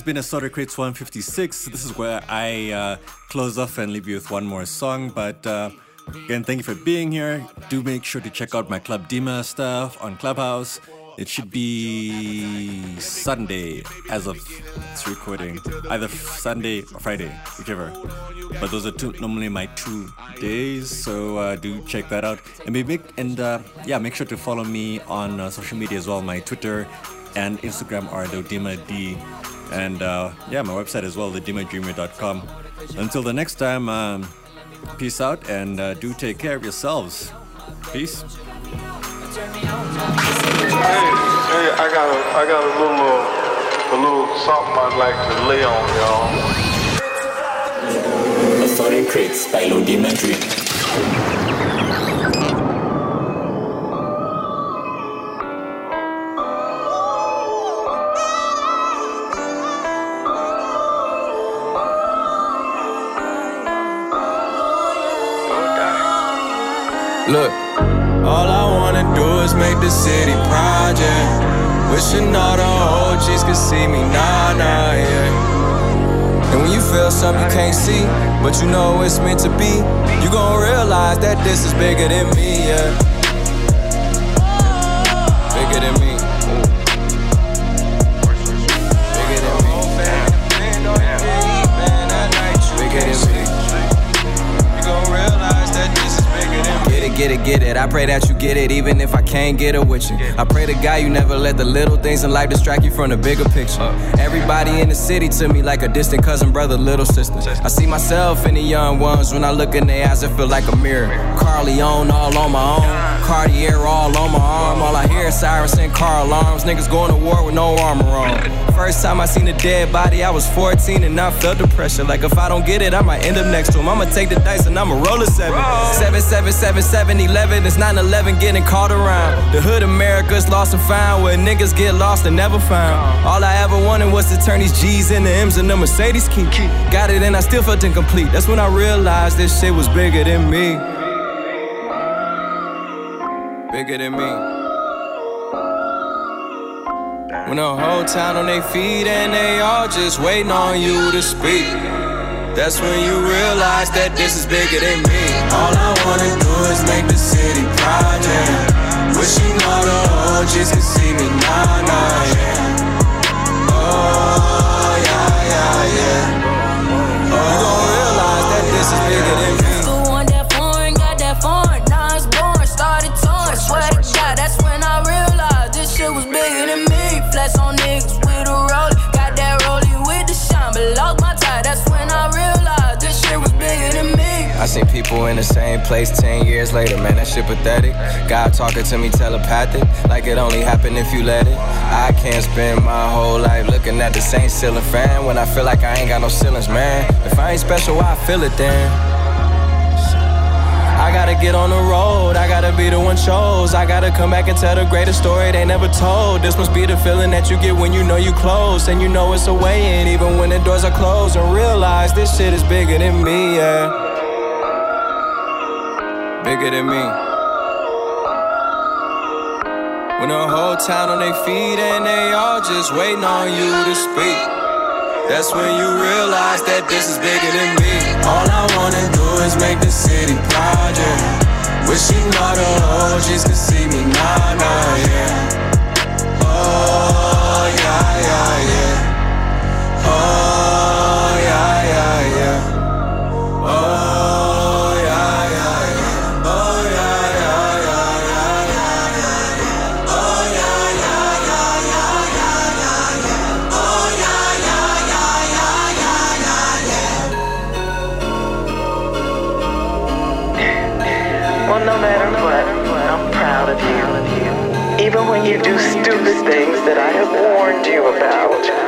has been Assorted Crates 156. This is where I uh, close off and leave you with one more song. But uh, again, thank you for being here. Do make sure to check out my Club Dima stuff on Clubhouse. It should be Sunday as of it's recording, either Sunday or Friday, whichever. But those are two, normally my two days, so uh, do check that out. And maybe and uh, yeah, make sure to follow me on uh, social media as well. My Twitter and Instagram are Dodima D and uh, yeah, my website as well, thedimmerdreamer.com. Until the next time, um, peace out and uh, do take care of yourselves. Peace. Hey, hey, I got a, I got a little, uh, a little something I'd like to lay on y'all. By Lodi Madrid. city project. Wishing all the OGs could see me, nah, nah, yeah. And when you feel something you can't see, but you know it's meant to be, you gon' realize that this is bigger than me, yeah. Get it, get it. I pray that you get it, even if I can't get it with you. I pray to God you never let the little things in life distract you from the bigger picture. Everybody in the city to me like a distant cousin, brother, little sister. I see myself in the young ones when I look in their eyes, it feel like a mirror. Carly on all on my own, Cartier all on my arm. All I hear is sirens and car alarms. Niggas going to war with no armor on. First time I seen a dead body, I was 14 and I felt the pressure. Like if I don't get it, I might end up next to him. I'ma take the dice and I'ma roll a seven. Seven, seven, seven, seven, eleven. It's 9-11 getting caught around. The hood America's lost and found where niggas get lost and never found. All I ever wanted was to turn these G's into M's and the Mercedes key. Got it and I still felt incomplete. That's when I realized this shit was bigger than me. Bigger than me. When the whole town on their feet and they all just waiting on you to speak. That's when you realize that this is bigger than me. All I wanna do is make the city proud, yeah. Wishing all the OGs could see me now, now, yeah. Oh, yeah, yeah, yeah. Oh, you gon' realize that this is bigger than me. People in the same place 10 years later, man, that shit pathetic. God talking to me telepathic, like it only happened if you let it. I can't spend my whole life looking at the same ceiling fan when I feel like I ain't got no ceilings, man. If I ain't special, I feel it then? I gotta get on the road, I gotta be the one chose. I gotta come back and tell the greatest story they never told. This must be the feeling that you get when you know you close and you know it's a way in, even when the doors are closed. And realize this shit is bigger than me, yeah. Bigger than me. When the whole town on their feet and they all just waiting on you to speak. That's when you realize that this is bigger than me. All I wanna do is make the city proud, yeah. Wishing all the OGs could see me now, now, yeah. Oh, yeah, yeah, yeah. Oh, things that I have warned you about.